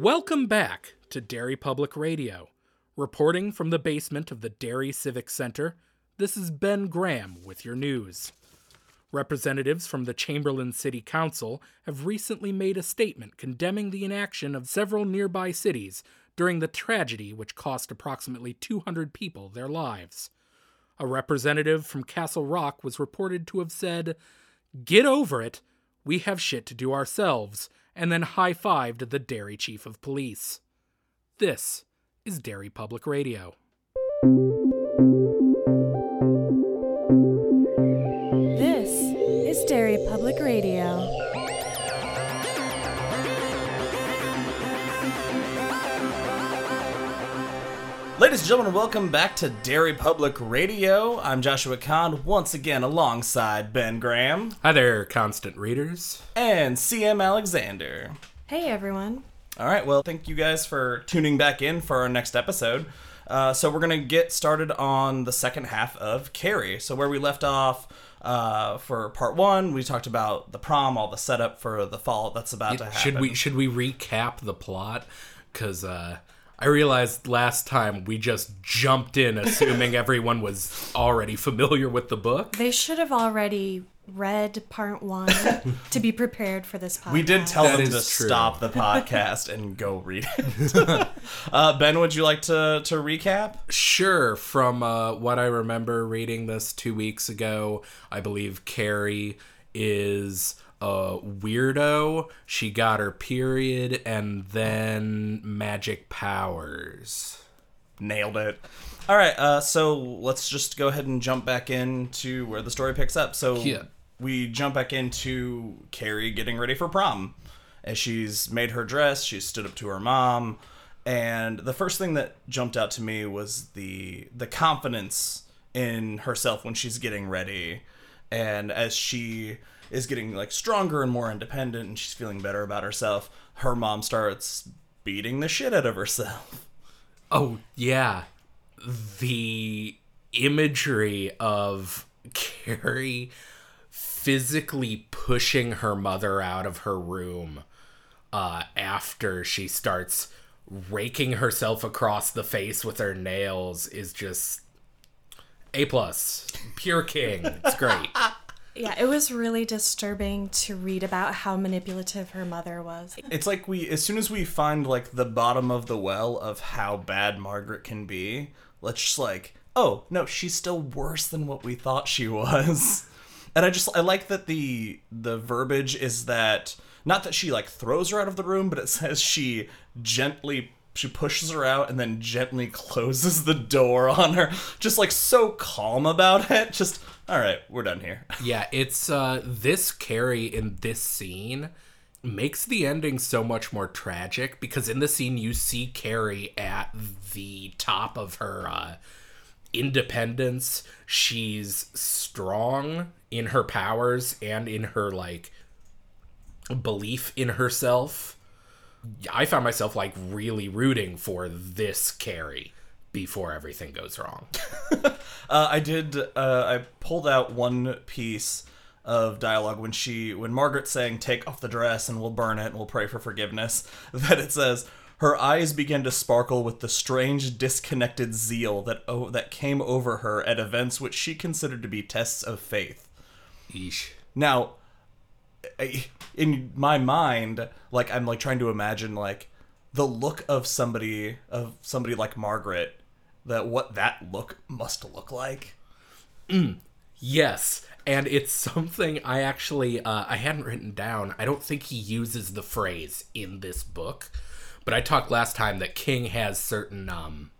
Welcome back to Derry Public Radio. Reporting from the basement of the Derry Civic Center, this is Ben Graham with your news. Representatives from the Chamberlain City Council have recently made a statement condemning the inaction of several nearby cities during the tragedy which cost approximately 200 people their lives. A representative from Castle Rock was reported to have said, Get over it. We have shit to do ourselves, and then high fived the Derry Chief of Police. This is Derry Public Radio. Ladies and gentlemen, welcome back to Derry Public Radio. I'm Joshua Kahn, once again alongside Ben Graham Hi there, constant readers. and CM Alexander. Hey everyone. All right, well, thank you guys for tuning back in for our next episode. Uh, so, we're going to get started on the second half of Carrie. So, where we left off uh, for part one, we talked about the prom, all the setup for the fall that's about to happen. Should we should we recap the plot? Because uh, I realized last time we just jumped in, assuming everyone was already familiar with the book. They should have already read part one to be prepared for this podcast. We did tell That them to true. stop the podcast and go read it. uh, ben, would you like to, to recap? Sure, from uh, what I remember reading this two weeks ago, I believe Carrie is a weirdo. She got her period and then magic powers. Nailed it. All right, uh, so let's just go ahead and jump back into where the story picks up. So Yeah. we jump back into Carrie getting ready for prom. As she's made her dress, she's stood up to her mom, and the first thing that jumped out to me was the the confidence in herself when she's getting ready, and as she is getting like stronger and more independent, and she's feeling better about herself, her mom starts beating the shit out of herself. Oh, yeah. The imagery of Carrie physically pushing her mother out of her room uh, after she starts raking herself across the face with her nails is just A plus. Pure king. It's great. Yeah, it was really disturbing to read about how manipulative her mother was. It's like we, as soon as we find like the bottom of the well of how bad Margaret can be, let's just like, oh no, she's still worse than what we thought she was. And I just, I like that the the verbiage is that not that she like throws her out of the room, but it says she gently she pushes her out and then gently closes the door on her, just like so calm about it. Just all right, we're done here. Yeah, it's uh this Carrie in this scene makes the ending so much more tragic because in the scene you see Carrie at the top of her uh independence. She's strong in her powers and in her like belief in herself. I found myself like really rooting for this Carrie before everything goes wrong. Uh, I did. Uh, I pulled out one piece of dialogue when she, when Margaret's saying, "Take off the dress and we'll burn it and we'll pray for forgiveness." That it says, "Her eyes began to sparkle with the strange, disconnected zeal that oh, that came over her at events which she considered to be tests of faith." Eesh. Now, I- in my mind, like I'm like trying to imagine like the look of somebody of somebody like Margaret, that what that look must look like. Yes, and it's something I actually uh, I hadn't written down. I don't think he uses the phrase in this book, but I talked last time that King has certain um,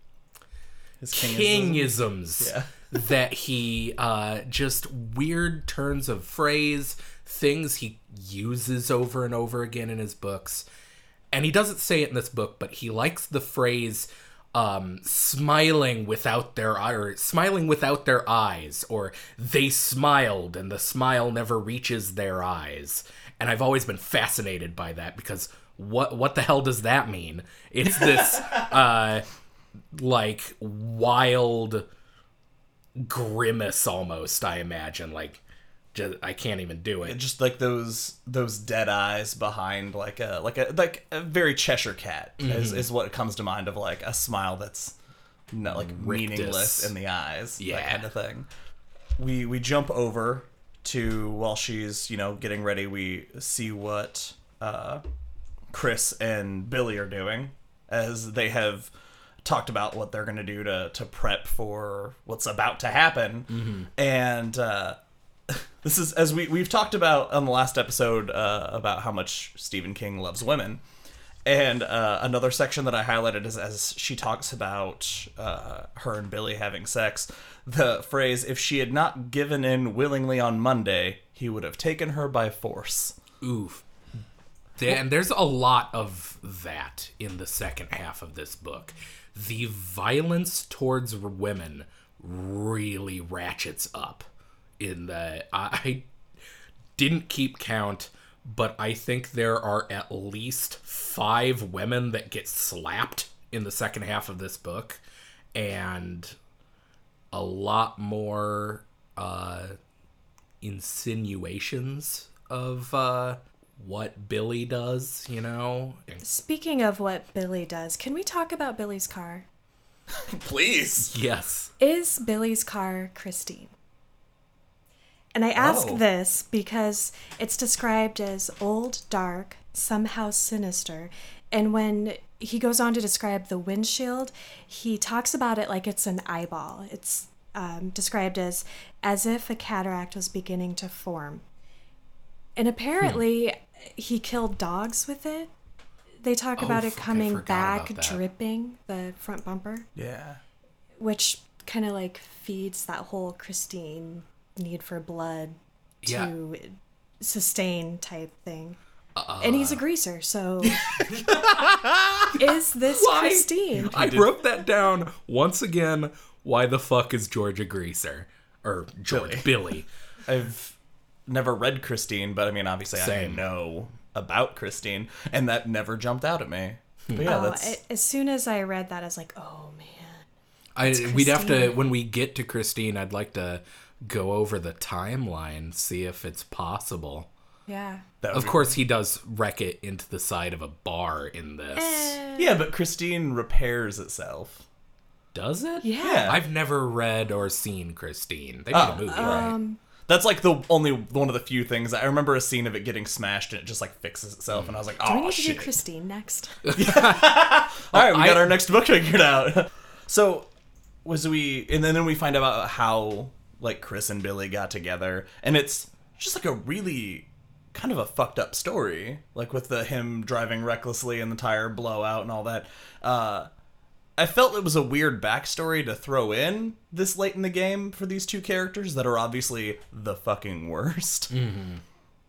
His king kingisms Yeah. that he uh, just weird turns of phrase, things he uses over and over again in his books. And he doesn't say it in this book, but he likes the phrase um, smiling without their eye, or smiling without their eyes, or they smiled and the smile never reaches their eyes. And I've always been fascinated by that because what what the hell does that mean? It's this uh, like wild grimace almost i imagine like Just, I can't even do it. just like those those dead eyes behind like a like a like a very Cheshire cat is, is what comes to mind of like a smile that's not like meaningless in the eyes, that Yeah. kind of thing. We we jump over to while she's you know getting ready. We see what uh, Chris and Billy are doing as they have talked about what they're going to do to to prep for what's about to happen, and. Uh, this is as we we've talked about on the last episode uh, about how much Stephen King loves women, and uh, another section that I highlighted is as she talks about uh, her and Billy having sex. The phrase "If she had not given in willingly on Monday, he would have taken her by force." Oof. And there's a lot of that in the second half of this book. The violence towards women really ratchets up in the I didn't keep count, but I think there are at least 5 women that get slapped in the second half of this book and a lot more uh insinuations of uh what Billy does, you know? Speaking of what Billy does, can we talk about Billy's car? Please. Yes. Is Billy's car Christine? And I ask Oh. this because it's described as old, dark, somehow sinister. And when he goes on to describe the windshield, he talks about it like it's an eyeball. It's um, described as as if a cataract was beginning to form. And apparently, he killed dogs with it. They talk Oh, about it coming back, dripping the front bumper Yeah. which kind of like feeds that whole Christine need for blood Yeah. to sustain type thing. Uh, and he's a greaser, so is this Why? Christine? I wrote that down once again. Why the fuck is George a greaser? Or George Billy. I've never read Christine, but I mean, obviously, Same. I know about Christine, and that never jumped out at me. But yeah, Oh, that's a- as soon as I read that, I was like, oh man. I we'd have to when we get to Christine, I'd like to go over the timeline, see if it's possible. Yeah. that Of be- course, he does wreck it into the side of a bar in this. Eh, Yeah, but Christine repairs itself. Does it? Yeah. Yeah. I've never read or seen Christine. They made Oh, a movie, Um, right? That's like the only one of the few things I remember a scene of it getting smashed and it just like fixes itself, and I was like, "Oh, Do we need to do Christine next? All right, we I- got our next book figured out. so was we, and then, then we find out how like Chris and Billy got together, and it's just like a really kind of a fucked up story, like with the him driving recklessly and the tire blowout and all that. Uh, I felt it was a weird backstory to throw in this late in the game for these two characters that are obviously the fucking worst.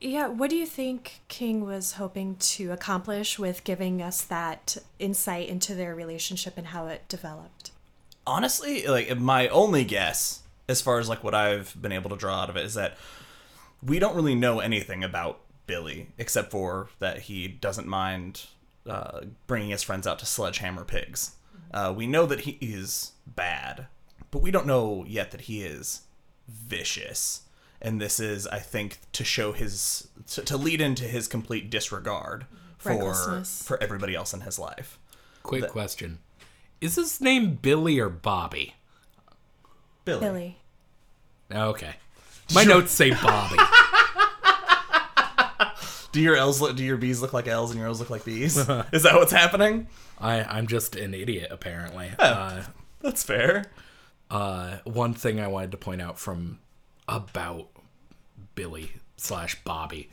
Yeah, what do you think King was hoping to accomplish with giving us that insight into their relationship and how it developed? honestly like my only guess as far as like what i've been able to draw out of it is that we don't really know anything about billy except for that he doesn't mind uh, bringing his friends out to sledgehammer pigs. Uh, we know that he is bad but we don't know yet that he is vicious. And this is i think to show his to, to lead into his complete disregard for for everybody else in his life. Quick question: Is his name Billy or Bobby? Billy, Billy. Okay, my notes say Bobby. Do your L's look, do your B's look like L's and your O's look like B's? Is that what's happening? I I'm just an idiot apparently. Uh, That's fair. uh, one thing I wanted to point out from about Billy slash Bobby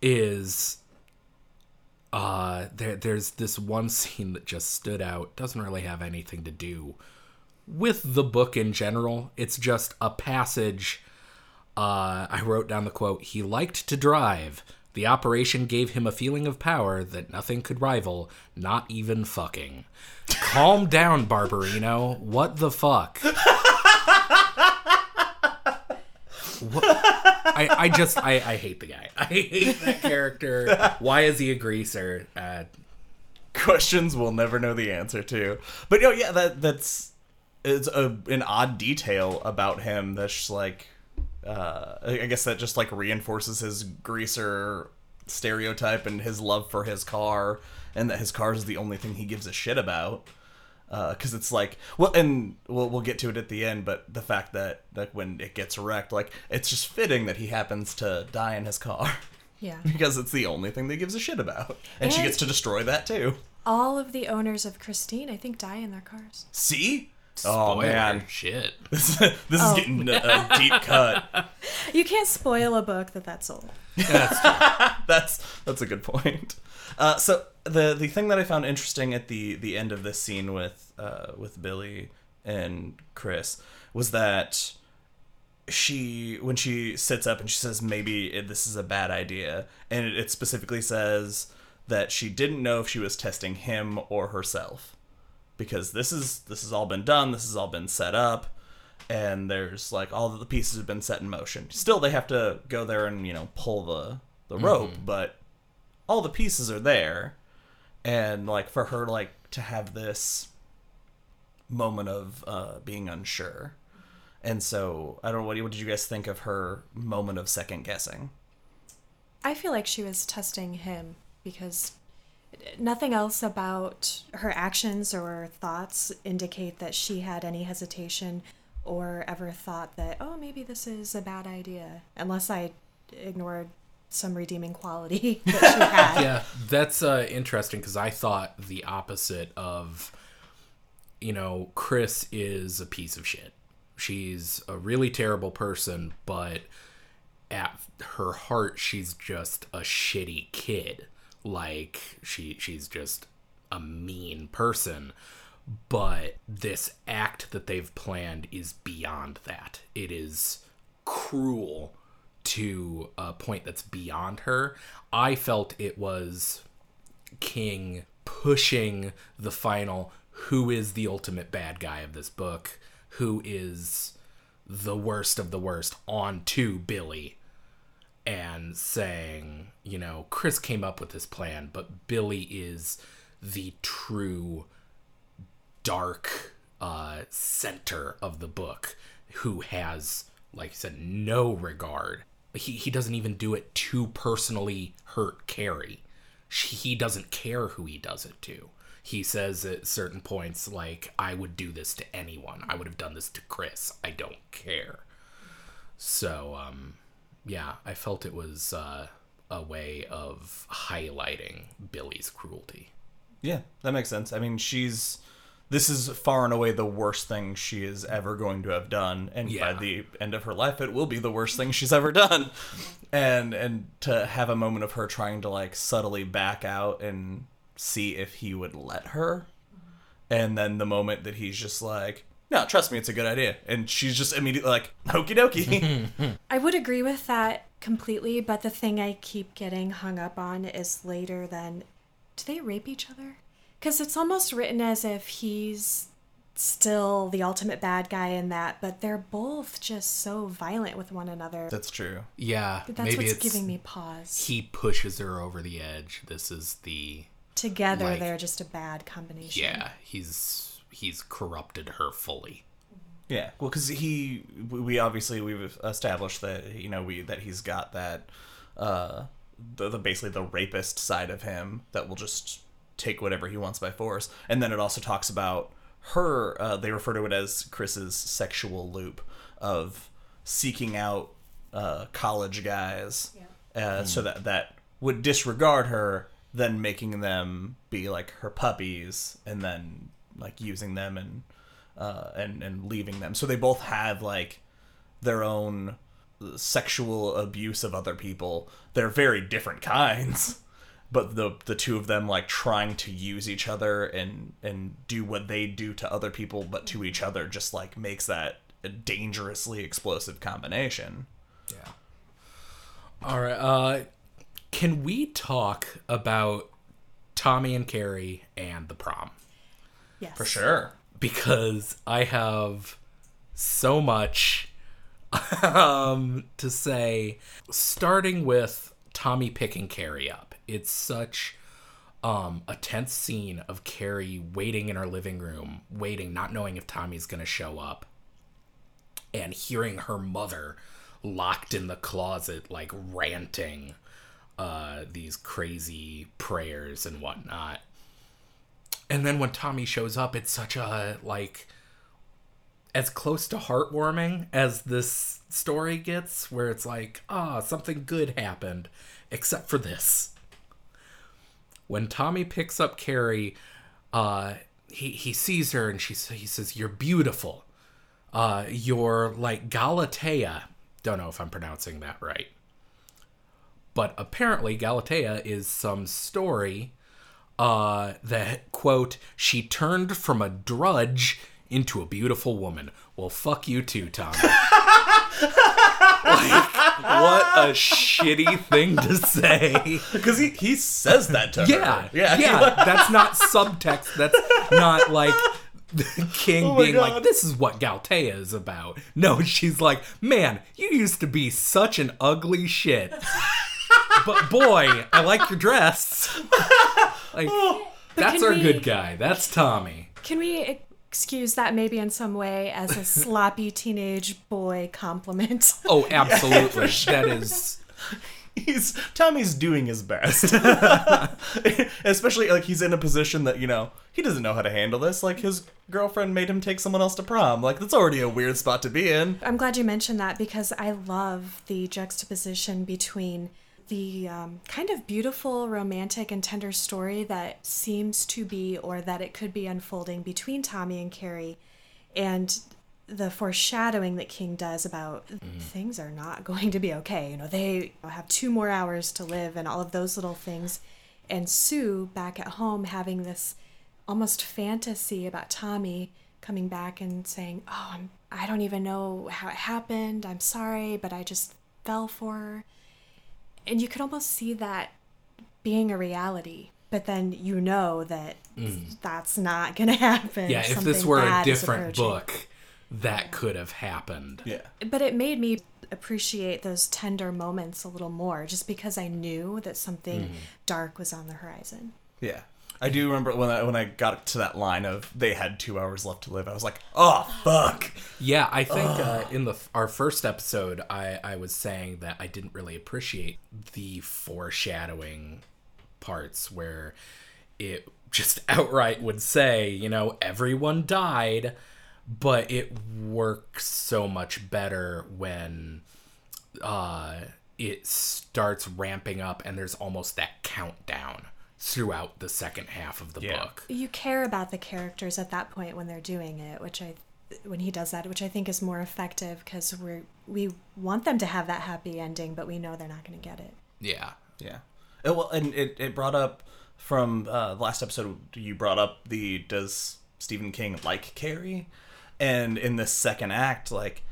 is uh there there's this one scene that just stood out doesn't really have anything to do with the book in general it's just a passage uh I wrote down the quote he liked to drive the operation gave him a feeling of power that nothing could rival not even fucking calm down barbarino what the fuck What? I, I just I, I hate the guy. I hate that character. Why is he a greaser? Uh, Questions we'll never know the answer to. But no, yeah, that that's it's a an odd detail about him that's just like uh, I guess that just like reinforces his greaser stereotype and his love for his car, and that his car is the only thing he gives a shit about. Because it's like, well, and we'll we'll get to it at the end, but the fact that like when it gets wrecked, like it's just fitting that he happens to die in his car Yeah. because it's the only thing that gives a shit about, and, she gets to destroy that too. All of the owners of Christine, I think, die in their cars. See? Oh man, shit. this, this is Oh. getting a, a deep cut. You can't spoil a book that that's old. that's that's a good point. Uh, so the the thing that I found interesting at the the end of this scene with uh, with Billy and Chris was that she when she sits up and she says maybe it, this is a bad idea and it, it specifically says that she didn't know if she was testing him or herself because this is this has all been done this has all been set up and there's like all of the pieces have been set in motion. Still they have to go there and you know pull the the rope but all the pieces are there and like for her like to have this moment of uh being unsure. And so i don't know what, what did you guys think of her moment of second guessing? I feel like she was testing him because nothing else about her actions or thoughts indicate that she had any hesitation or ever thought that, oh, maybe this is a bad idea, unless I ignored some redeeming quality that she had. yeah, that's uh, interesting because I thought the opposite of, you know, Chris is a piece of shit. She's a really terrible person, but at her heart, she's just a shitty kid. Like she, she's just a mean person. But this act that they've planned is beyond that. It is cruel to a point that's beyond her. I felt it was King pushing the final who is the ultimate bad guy of this book, who is the worst of the worst onto Billy and saying, you know, Chris came up with this plan, but Billy is the true dark uh, center of the book who has, like you said, no regard. He, he doesn't even do it to personally hurt Carrie. She, he doesn't care who he does it to. He says at certain points, like, I would do this to anyone. I would have done this to Chris. I don't care. So, um, yeah, I felt it was uh, a way of highlighting Billy's cruelty. Yeah, that makes sense. I mean, she's this is far and away the worst thing she is ever going to have done, and Yeah. by the end of her life, it will be the worst thing she's ever done. And and to have a moment of her trying to like subtly back out and see if he would let her, and then the moment that he's just like, "No, trust me, it's a good idea," and she's just immediately like, "Okie dokie." I would agree with that completely, but the thing I keep getting hung up on is later than do they rape each other? Because it's almost written as if he's still the ultimate bad guy in that, but they're both just so violent with one another. That's true. Yeah, That's maybe what's it's giving me pause. he pushes her over the edge. This is the Together, like- they're just a bad combination. yeah. He's he's corrupted her fully. Yeah, well, because he, we we obviously we've established that you know we that he's got that, uh, the, the basically the rapist side of him that will just take whatever he wants by force, and then it also talks about her. Uh, they refer to it as Chris's sexual loop of seeking out uh, college guys, uh, so that that would disregard her, then making them be like her puppies, and then like using them and uh, and and leaving them. So they both have like their own sexual abuse of other people. They're very different kinds, but the the two of them like trying to use each other and and do what they do to other people, but to each other, just like makes that a dangerously explosive combination. Yeah. All right. Uh, can we talk about Tommy and Carrie and the prom? Yes. For sure. because I have so much um, to say. Starting with Tommy picking Carrie up, it's such um, a tense scene of Carrie waiting in her living room, waiting, not knowing if Tommy's going to show up, and hearing her mother locked in the closet, like ranting uh, these crazy prayers and whatnot. And then when Tommy shows up, it's such a like as close to heartwarming as this story gets, where it's like, ah, something good happened, except for this. When Tommy picks up Carrie, uh, he he sees her and she he says, "You're beautiful. Uh, you're like Galatea." Don't know if I'm pronouncing that right, but apparently Galatea is some story uh, that quote she turned from a drudge into a beautiful woman. Well, fuck you too, Tommy. like, what a shitty thing to say. Because he, he says that to Yeah, her. yeah, yeah. That's not subtext. That's not like the king Oh being like, "This is what Galatea is about." No, she's like, "Man, you used to be such an ugly shit, but boy, I like your dress." Like, oh. that's our we- good guy. That's Tommy. Can we excuse that maybe in some way as a sloppy teenage boy compliment? Oh, absolutely. That is. he's Tommy's doing his best. Especially like he's in a position that, you know, he doesn't know how to handle this. Like his girlfriend made him take someone else to prom. Like that's already a weird spot to be in. I'm glad you mentioned that because I love the juxtaposition between the um, kind of beautiful, romantic, and tender story that seems to be, or that it could be unfolding between Tommy and Carrie, and the foreshadowing that King does about things are not going to be okay. You know, they have two more hours to live, and all of those little things. And Sue back at home having this almost fantasy about Tommy coming back and saying, "Oh, I'm, I don't even know how it happened. I'm sorry, but I just fell for her." And you could almost see that being a reality, but then you know that that's not going to happen. Mm. Yeah, if this Something were a different book, that could have happened. Yeah. But it made me appreciate those tender moments a little more, just because I knew that something Mm-hmm. dark was on the horizon. Yeah. I do remember when I when I got to that line of they had two hours left to live, I was like, oh fuck. Yeah, I think uh, in the our first episode, I I was saying that I didn't really appreciate the foreshadowing parts where it just outright would say, you know, everyone died, but it works so much better when uh it starts ramping up and there's almost that countdown throughout the second half of the Yeah. book. You care about the characters at that point when they're doing it, which I when he does that, which I think is more effective because we're we want them to have that happy ending, but we know they're not going to get it. Yeah. Yeah. It, well, and it, it brought up from uh, the last episode. You brought up the does Stephen King like Carrie, and in the second act, like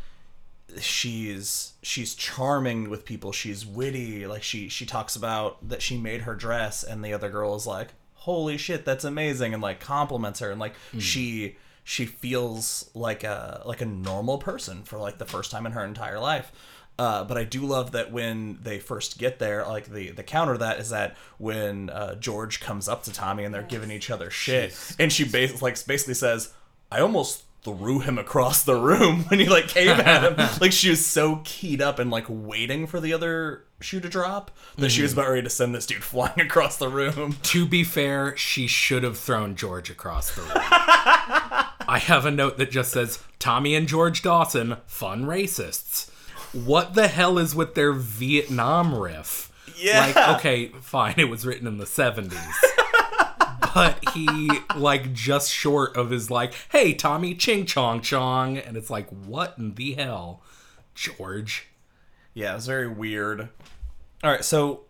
she's she's charming with people. She's witty. Like she she talks about that she made her dress, and the other girl is like, "Holy shit, that's amazing!" and like compliments her, and like she she feels like a like a normal person for like the first time in her entire life. Uh, but I do love that when they first get there, like the the counter to that is that when uh, George comes up to Tommy and they're giving each other shit, and she bas- like basically says, "I almost threw him across the room when he like came at him." like she was so keyed up and like waiting for the other shoe to drop that she was mm. about ready to send this dude flying across the room. To be fair, she should have thrown George across the room. I have a note that just says Tommy and George Dawson, fun racists. What the hell is with their Vietnam riff? Yeah. Like, okay, fine, it was written in the 70s. But he, like, just short of his, like, hey, Tommy, ching chong chong. And it's like, what in the hell? George. Yeah, it was very weird. All right, so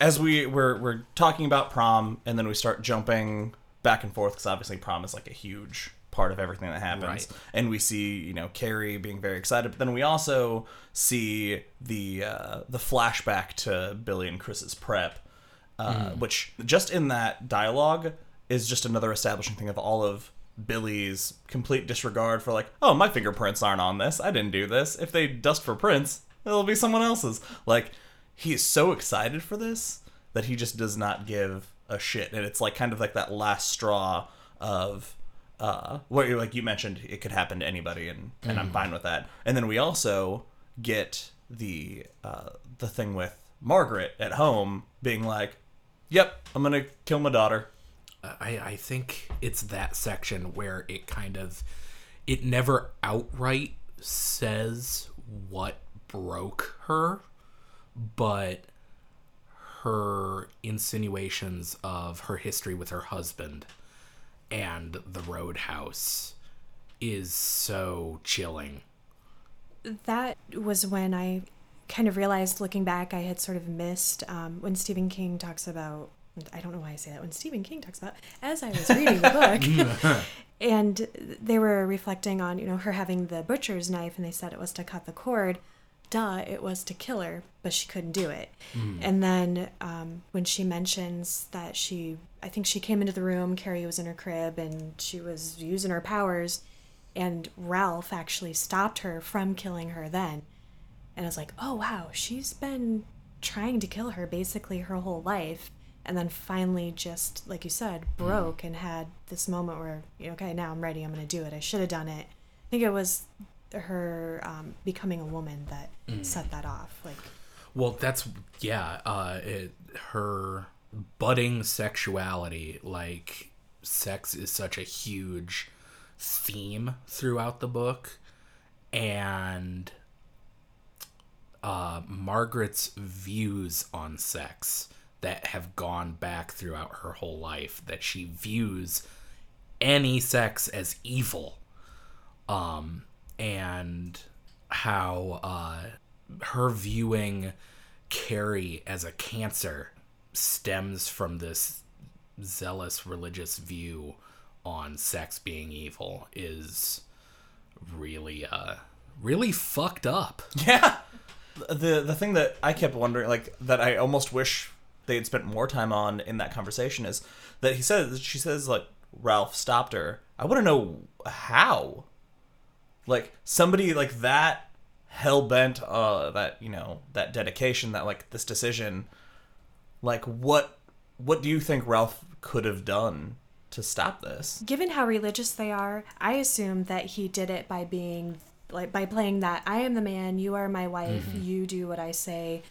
as we we're we're talking about prom, and then we start jumping back and forth because obviously prom is like a huge part of everything that happens, Right. and we see you know Carrie being very excited, but then we also see the uh, the flashback to Billy and Chris's prep, uh, which just in that dialogue is just another establishing thing of all of Billy's complete disregard for like, oh, my fingerprints aren't on this. I didn't do this. If they dust for prints, it'll be someone else's. Like, he is so excited for this that he just does not give a shit. And it's like kind of like that last straw of uh what you like you mentioned it could happen to anybody and and I'm fine with that. And then we also get the uh, the thing with Margaret at home being like, "Yep, I'm gonna kill my daughter." I, I think it's that section where it kind of it never outright says what broke her, but her insinuations of her history with her husband and the roadhouse is so chilling. That was when I kind of realized, looking back, I had sort of missed um, when Stephen King talks about. I don't know why I say that. When Stephen King talks about, as I was reading the book, and they were reflecting on, you know, her having the butcher's knife, and they said it was to cut the cord. Duh, it was to kill her, but she couldn't do it. And then um, when she mentions that she, I think she came into the room, Carrie was in her crib, and she was using her powers, and Ralph actually stopped her from killing her then. And I was like, oh wow, she's been trying to kill her basically her whole life. And then finally, just like you said, broke and had this moment where, okay, now I'm ready. I'm going to do it. I should have done it. I think it was her um, becoming a woman that set that off. Like, Well, that's yeah. Uh, it, her budding sexuality, like sex, is such a huge theme throughout the book, and uh, Margaret's views on sex that have gone back throughout her whole life. That she views any sex as evil, um, and how uh, her viewing Carrie as a cancer stems from this zealous religious view on sex being evil is really uh really fucked up. Yeah. The the thing that I kept wondering, like that, I almost wish they had spent more time on in that conversation is that he says she says like Ralph stopped her. I want to know how. Like somebody like that hell bent, uh, that you know that dedication, that like this decision. Like what what do you think Ralph could have done to stop this? given how religious they are, I assume that he did it by being like by playing that I am the man, you are my wife, you do what I say,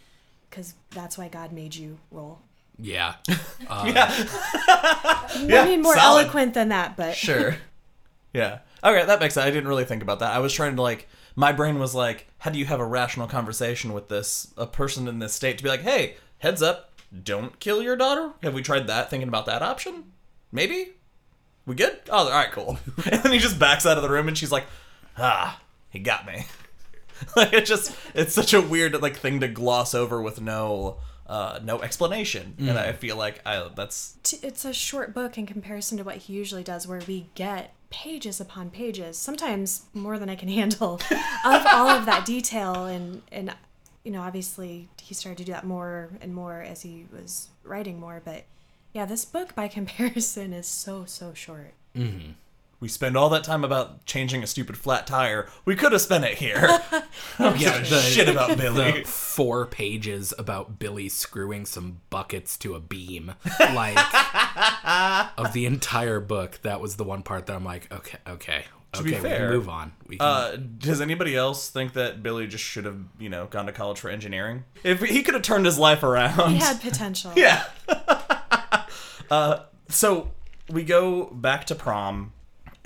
because that's why God made you role. Yeah. Yeah. I mean, more solid. eloquent than that, but Sure. yeah. Okay, that makes sense. I didn't really think about that. I was trying to like my brain was like, how do you have a rational conversation with this a person in this state to be like, hey, heads up, don't kill your daughter? Have we tried that? Thinking about that option? Maybe? We good? Oh, all right, cool. and then he just backs out of the room and she's like, ah, he got me. like it just it's such a weird like thing to gloss over with no uh no explanation. And I feel like I that's it's a short book in comparison to what he usually does, where we get pages upon pages, sometimes more than I can handle, of all of that detail. And and you know, obviously, he started to do that more and more as he was writing more. But yeah, this book by comparison is so so short. We spend all that time about changing a stupid flat tire. We could have spent it here. I don't give a the- shit about Billy. the four pages about Billy screwing some buckets to a beam, like of the entire book. That was the one part that I'm like, okay, okay, To okay, be we fair, can move on. We can, Uh, does anybody else think that Billy just should have, you know, gone to college for engineering? If he could have turned his life around. He had potential. yeah. uh, so we go back to prom,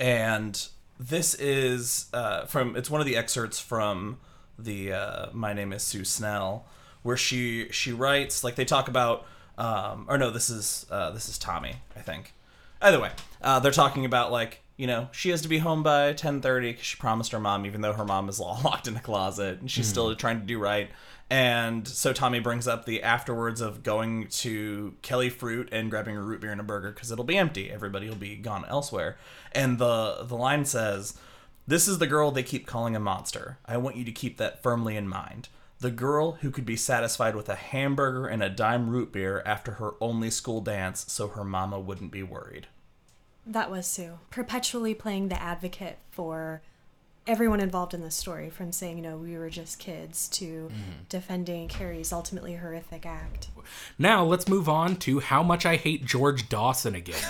and this is uh, from. It's one of the excerpts from the uh, "My Name Is Sue Snell," where she she writes like they talk about. Um, or no, this is uh, this is Tommy, I think. Either way, uh, they're talking about like you know she has to be home by ten thirty because she promised her mom, even though her mom is all locked in a closet and she's still trying to do right. And so Tommy brings up the afterwards of going to Kelly Fruit and grabbing a root beer and a burger because it'll be empty. Everybody will be gone elsewhere. And the the line says, "This is the girl they keep calling a monster. I want you to keep that firmly in mind." The girl who could be satisfied with a hamburger and a dime root beer after her only school dance so her mama wouldn't be worried. That was Sue. Perpetually playing the advocate for everyone involved in the story, from saying, you know, we were just kids to mm-hmm. defending Carrie's ultimately horrific act. now let's move on to how much I hate George Dawson again.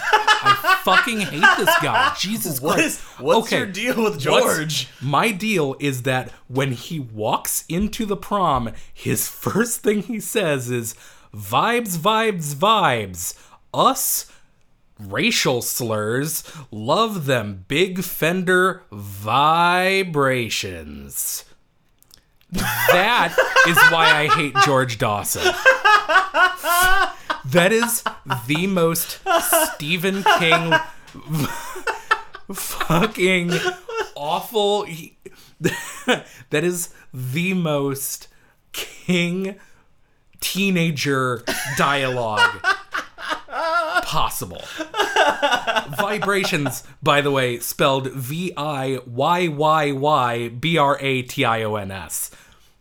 I fucking hate this guy. Jesus What Christ. is what's Okay, your deal with What's- George? my deal is that when he walks into the prom, his first thing he says is vibes, vibes, vibes. Us racial slurs love them big fender vibrations. That is why I hate George Dawson. That is the most Stephen King fucking awful. that is the most King teenager dialogue possible. Vibrations, by the way, spelled V I Y Y Y B R A T I O N S.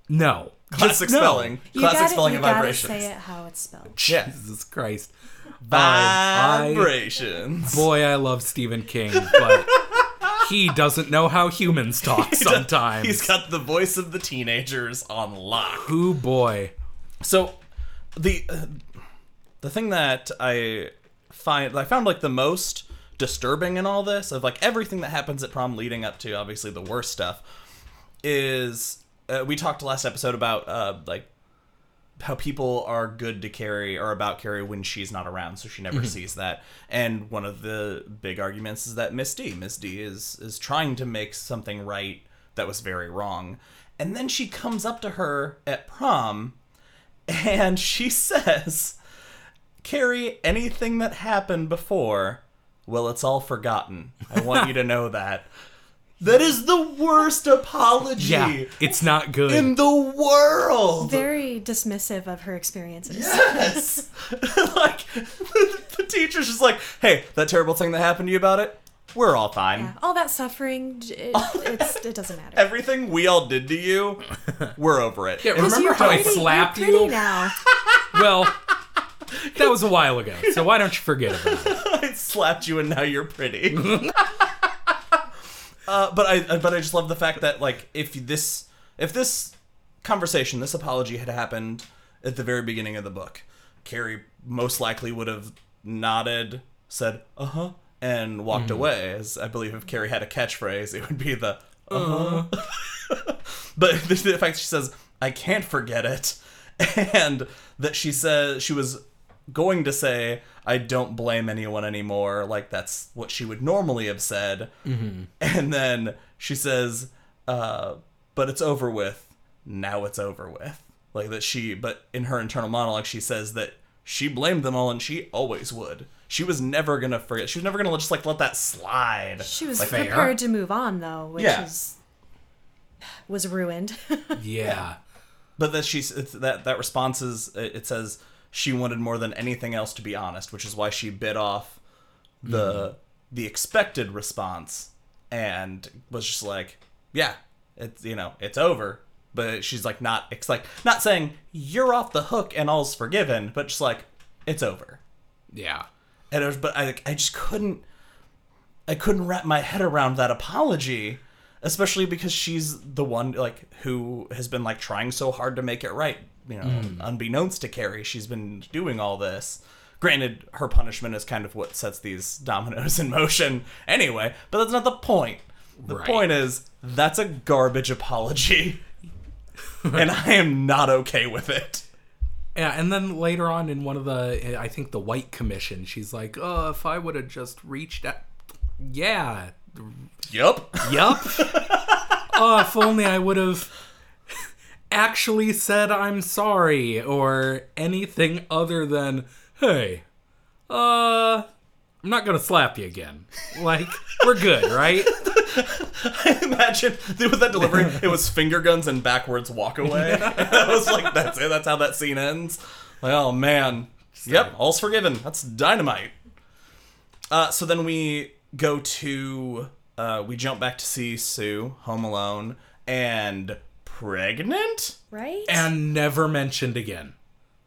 No. Classic Just no. spelling. You Classic gotta, spelling you of gotta vibrations. say it how it's spelled. Yeah. Jesus Christ. I- Vibrations. boy, I love Stephen King, but he doesn't know how humans talk sometimes. He's got the voice of the teenagers on lock. Ooh boy. So, the uh, the thing that I find I found like the most disturbing in all this of like everything that happens at prom leading up to obviously the worst stuff is uh, we talked last episode about uh like how people are good to Carrie or about Carrie when she's not around, so she never sees that. And one of the big arguments is that Miss D, Miss D is is trying to make something right that was very wrong. And then she comes up to her at prom and she says, Carrie, anything that happened before, well, it's all forgotten. I want you to know that. That is the worst apology Yeah, it's not good. in the world. Very dismissive of her experiences. Yes. like the teacher's just like, "Hey, that terrible thing that happened to you about it, we're all fine. Yeah, all that suffering, it, it's, it doesn't matter. Everything we all did to you, we're over it." Yeah, 'Cause remember you're how I slapped you're pretty you? now. Well, that was a while ago, so why don't you forget about it? I slapped you and now you're pretty. uh, but I but I just love the fact that like if this if this conversation this apology had happened at the very beginning of the book, Carrie most likely would have nodded, said uh huh, and walked away. As I believe if Carrie had a catchphrase, it would be the uh huh. but the, the fact she says I can't forget it, and that she says she was going to say I don't blame anyone anymore, like that's what she would normally have said, and then she says, uh, "But it's over with. Now it's over with." Like that she, but in her internal monologue, she says that she blamed them all and she always would. She was never gonna forget. She was never gonna just like let that slide. She was Like, fair. prepared to move on, though, which Yeah. is was ruined. Yeah. But that she's it's, that that response is it it says she wanted more than anything else to be honest, which is why she bit off the mm-hmm. the expected response and was just like, yeah, it's you know it's over. But she's like not it's like not saying you're off the hook and all's forgiven, but just like it's over. Yeah. And it was, but I I just couldn't I couldn't wrap my head around that apology, especially because she's the one like who has been like trying so hard to make it right. You know, mm. unbeknownst to Carrie, she's been doing all this. Granted, her punishment is kind of what sets these dominoes in motion anyway, but that's not the point. The Right. point is that's a garbage apology. and I am not okay with it. Yeah, and then later on in one of the, I think the White Commission, she's like, "Oh, if I would have just reached out, yeah, Yup. yup. oh, if only I would have actually said I'm sorry or anything other than, hey, uh, I'm not gonna slap you again. Like, we're good, right? I imagine with that delivery, it was finger guns and backwards walk away. I was like, that's it. That's how that scene ends. Like, oh man, yep, all's forgiven. That's dynamite. Uh, so then we go to, uh, we jump back to see Sue home alone and pregnant. right? And never mentioned again,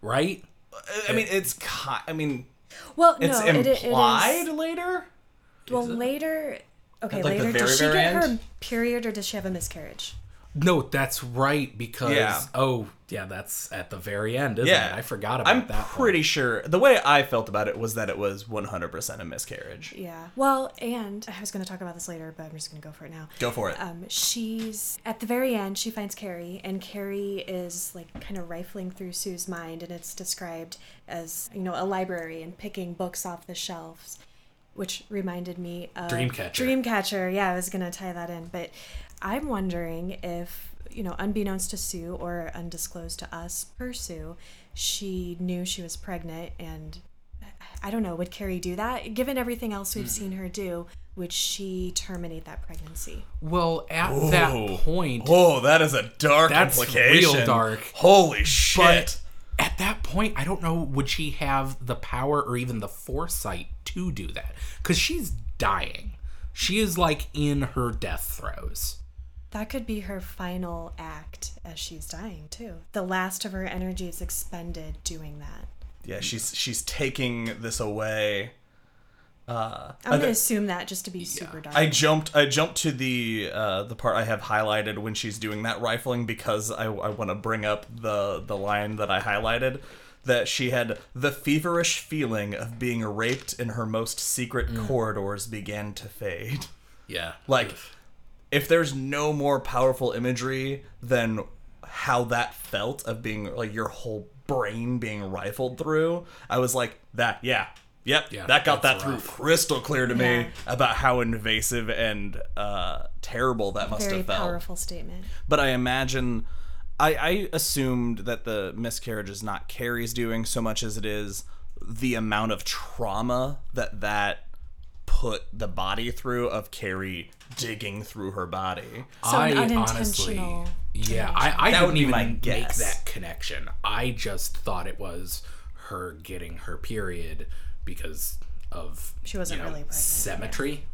right? I mean, it's ki- I mean, well, it's no, it, it implied later. Well, later. Okay, Like later. very, Does she very get her period or does she have a miscarriage? No, that's right because Yeah. oh, Yeah, that's at the very end, isn't Yeah, it? I forgot about that. I'm that. part. pretty sure the way I felt about it was that it was 100% a miscarriage. Yeah. Well, and I was going to talk about this later, but I'm just going to go for it now. Go for it. Um, she's at the very end. She finds Carrie, and Carrie is like kind of rifling through Sue's mind, and it's described as you know a library and picking books off the shelves, which reminded me of Dreamcatcher. Dreamcatcher. Yeah, I was gonna tie that in, but I'm wondering if you know, unbeknownst to Sue or undisclosed to us per Sue, she knew she was pregnant and. I don't know. Would Carrie do that? Given everything else we've mm. seen her do, would she terminate that pregnancy? Well, at Whoa. that oh. point, Oh, that is a dark That's implication. real dark. Holy shit. but at that point, I don't know, would she have the power or even the foresight to do that? Because she's dying. She is like in her death throes. That could be her final act as she's dying too. The last of her energy is expended doing that. yeah, she's she's taking this away. Uh, I'm gonna okay. assume that just to be super dark. I jumped. I jumped to the uh, the part I have highlighted when she's doing that rifling because I, I want to bring up the the line that I highlighted that she had the feverish feeling of being raped in her most secret Mm. corridors began to fade. Yeah. Like, if there's no more powerful imagery than how that felt of being like your whole brain being rifled through, I was like, that, yeah, yep, Yeah, that got that that's through rough. crystal clear to me about how invasive and uh, terrible that must Very have felt. powerful statement. But I imagine, I, I assumed that the miscarriage is not Carrie's doing so much as it is the amount of trauma that that put the body through of Carrie digging through her body. So I honestly, unintentional yeah, I, I That didn't even my make guess. that connection. I just thought it was her getting her period because of She wasn't you know, really pregnant, symmetry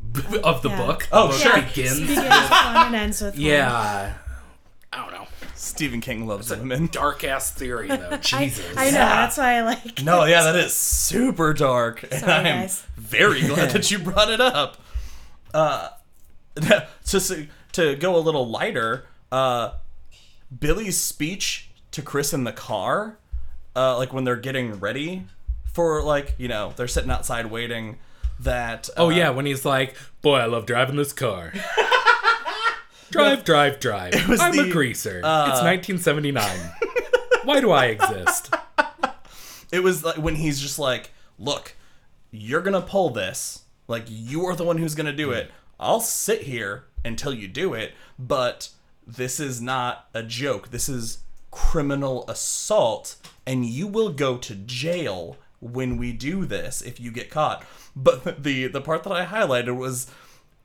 of the Yeah. book. Oh, The book sure. Begins. Begins with one and ends with one. yeah, I don't know. Stephen King loves women. Dark ass theory though. Jesus. I know. That's why I like. No, yeah, that is super dark, and Sorry, I'm guys. very glad that you brought it up. Uh, to to go a little lighter, uh, Billy's speech to Chris in the car, uh, like when they're getting ready for like you know they're sitting outside waiting. That Oh uh, yeah, when he's like, "Boy, I love driving this car." Drive, drive, drive. was I'm a the, uh, greaser. it's 1979. Why do I exist? It was like when he's just like, "Look, you're gonna pull this. Like you are the one who's gonna do it. I'll sit here until you do it, but this is not a joke. This is criminal assault, and you will go to jail when we do this if you get caught." But the the part that I highlighted was,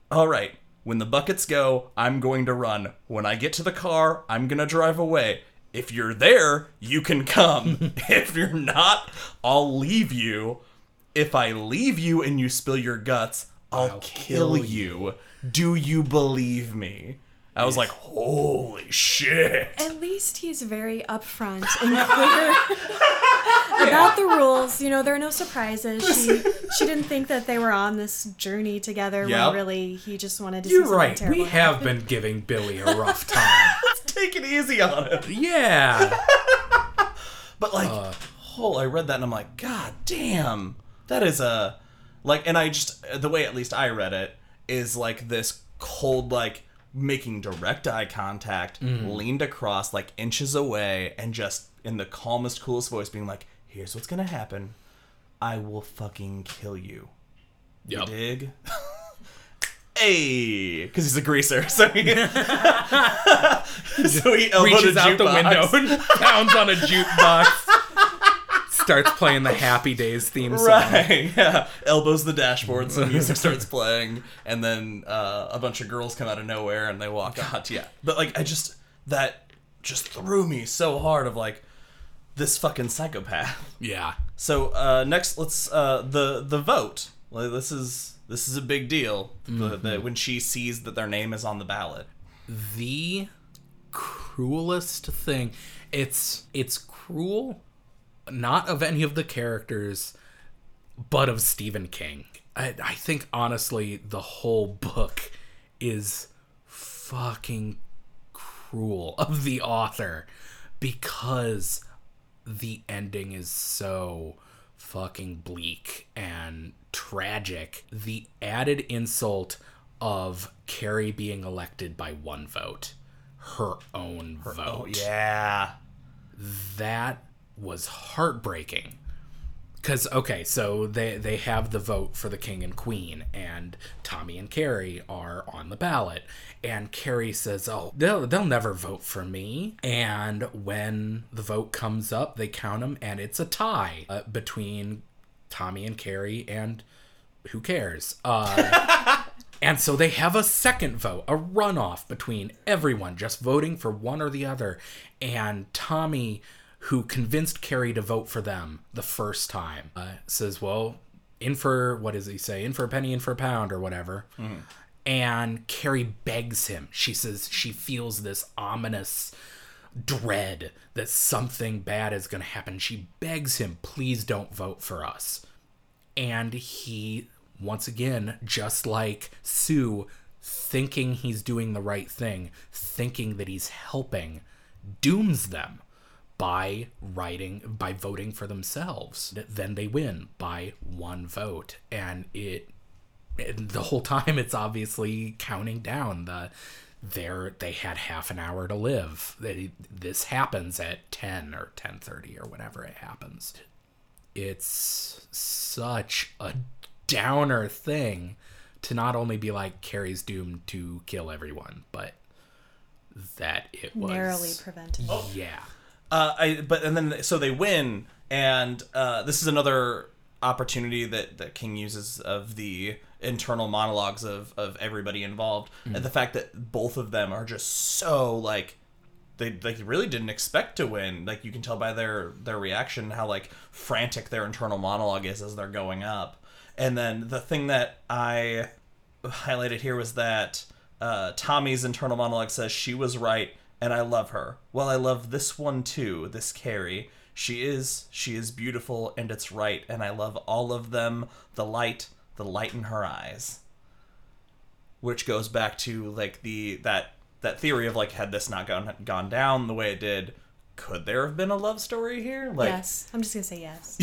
"All right." When the buckets go, I'm going to run. When I get to the car, I'm going to drive away. If you're there, you can come. if you're not, I'll leave you. If I leave you and you spill your guts, I'll, I'll kill, kill you. Do you believe me? I was like, holy shit. At least he's very upfront and clear about the rules. You know, there are no surprises. She she didn't think that they were on this journey together Yep. when really he just wanted to see You're something right. terrible We have happen. been giving Billy a rough time. Let's Take it easy on him. yeah. But like, oh, I read that and I'm like, God damn, that is a like, and I just the way at least I read it is like this cold, like making direct eye contact, mm-hmm. leaned across like inches away, and just in the calmest, coolest voice, being like, "Here's what's gonna happen. I will fucking kill you." You dig? Hey, because he's a greaser, so he, so he Reaches out the window and pounds on a jukebox. Starts playing the Happy Days theme song. Right, yeah. Elbows the dashboard, so music starts playing, and then uh, a bunch of girls come out of nowhere and they walk out. Yeah. But, like, I just, that just threw me so hard of, like, this fucking psychopath. Yeah. So, uh, next, let's, uh, the, the vote. Like, this is, this is a big deal. The, the, when she sees that their name is on the ballot. the cruelest thing it's it's cruel not of any of the characters but of stephen king i, I think honestly the whole book is fucking cruel of the author because the ending is so fucking bleak and tragic. The added insult of Carrie being elected by one vote, her own vote. Oh yeah. That was heartbreaking. Cause okay, so they they have the vote for the king and queen, and Tommy and Carrie are on the ballot, and Carrie says, "Oh, they'll they'll never vote for me." And when the vote comes up, they count them, and it's a tie uh, between Tommy and Carrie, and who cares? Uh, and so they have a second vote, a runoff between everyone just voting for one or the other, and Tommy who convinced Carrie to vote for them the first time, uh, says, "Well, in for what does he say? In for a penny, in for a pound, or whatever." And Carrie begs him. She says she feels this ominous dread that something bad is going to happen. She begs him, "Please don't vote for us." And he, once again, just like Sue, thinking he's doing the right thing, thinking that he's helping, dooms them by writing by voting for themselves. Then they win by one vote. And it and the whole time it's obviously counting down the there they had half an hour to live. They, this happens at 10 or 10:30 or whenever it happens. It's such a downer thing to not only be like Carrie's doomed to kill everyone but that it was Narrowly prevented. Oh. yeah Uh, I but and then so they win, and uh, this is another opportunity that that King uses of the internal monologues of of everybody involved, and the fact that both of them are just so like they like really didn't expect to win. Like you can tell by their their reaction how like frantic their internal monologue is as they're going up. And then the thing that I highlighted here was that uh, Tommy's internal monologue says she was right and I love her. Well, I love this one too, this Carrie. She is she is beautiful and it's right and I love all of them, the light, the light in her eyes. Which goes back to like the that that theory of like had this not gone gone down the way it did, could there have been a love story here? Like yes, I'm just gonna say yes.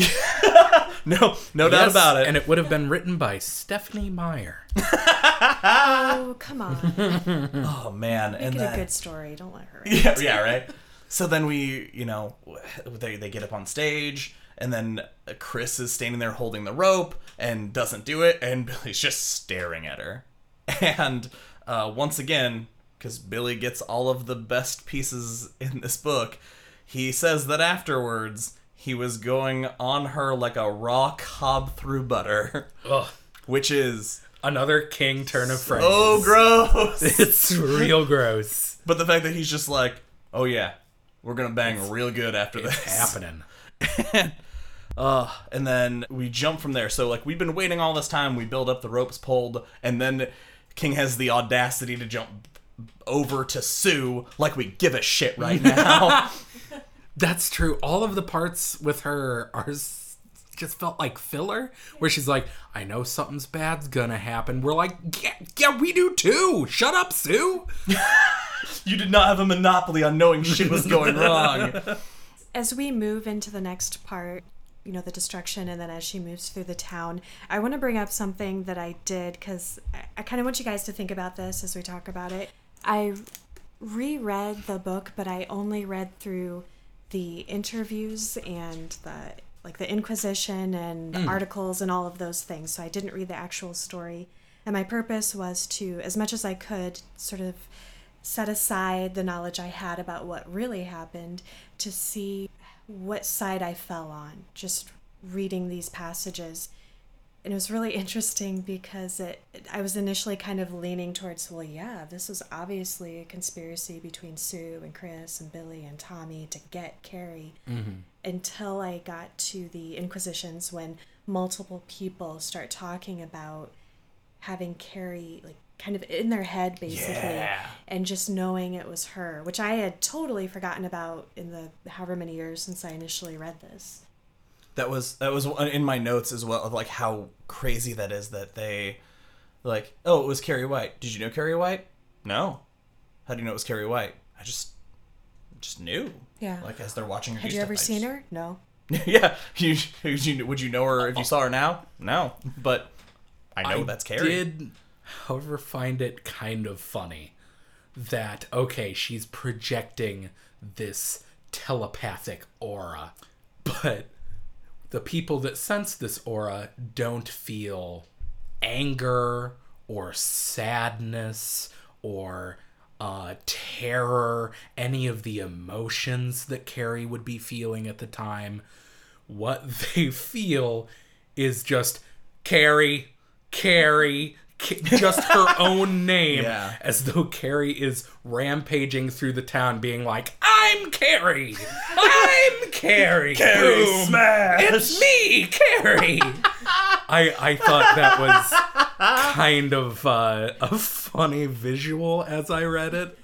no, no doubt about it. And it would have been written by Stephenie Meyer. oh come on, oh man, make and it then, a good story. Don't let her. yeah, it. yeah, right. So then we, you know, they they get up on stage, and then Chris is standing there holding the rope and doesn't do it, and Billy's just staring at her. And uh, once again, because Billy gets all of the best pieces in this book, he says that afterwards he was going on her like a raw cob through butter, Ugh. which is Another king turn of phrase. oh gross. It's real gross. But the fact that he's just like, oh yeah, we're gonna bang real good after this. Happening. Uh, and then we jump from there. So like we've been waiting all this time. We build up the ropes pulled, and then King has the audacity to jump over to Sue like we give a shit right now. That's true. All of the parts with her are just felt like filler, where she's like, "I know something's bad's gonna happen." We're like, "Yeah, yeah, we do too." Shut up, Sue. you did not have a monopoly on knowing shit was going wrong. As we move into the next part, you know, the destruction, and then as she moves through the town, I want to bring up something that I did because I, I kind of want you guys to think about this as we talk about it. I reread the book, but I only read through the interviews and the like the Inquisition and hmm. articles and all of those things. So I didn't read the actual story. And my purpose was to, as much as I could, sort of set aside the knowledge I had about what really happened to see what side I fell on, just reading these passages. And it was really interesting because it I was initially kind of leaning towards, well, yeah, this is obviously a conspiracy between Sue and Chris and Billy and Tommy to get Carrie. Mm-hmm. Until I got to the Inquisitions when multiple people start talking about having Carrie like kind of in their head basically Yeah. and just knowing it was her, which I had totally forgotten about in the however many years since I initially read this. That was that was in my notes as well of like how crazy that is that they like oh it was Carrie White. Did you know Carrie White? No. How do you know it was Carrie White? I just just knew. Yeah. Like as they're watching her. Had you stuff, ever I seen just- her? No. yeah. You, would you would you know her if you saw her now? No. But I know I that's Carrie. I did, however, find it kind of funny that okay, she's projecting this telepathic aura, but the people that sense this aura don't feel anger or sadness or uh, terror, any of the emotions that Carrie would be feeling at the time. What they feel is just Carrie, Carrie, Ca- just her own name, Yeah. as though Carrie is rampaging through the town, being like, "I'm Carrie, I'm Carrie, Carrie Boom. smash. it's me, Carrie." I I thought that was kind of uh, a funny visual as I read it.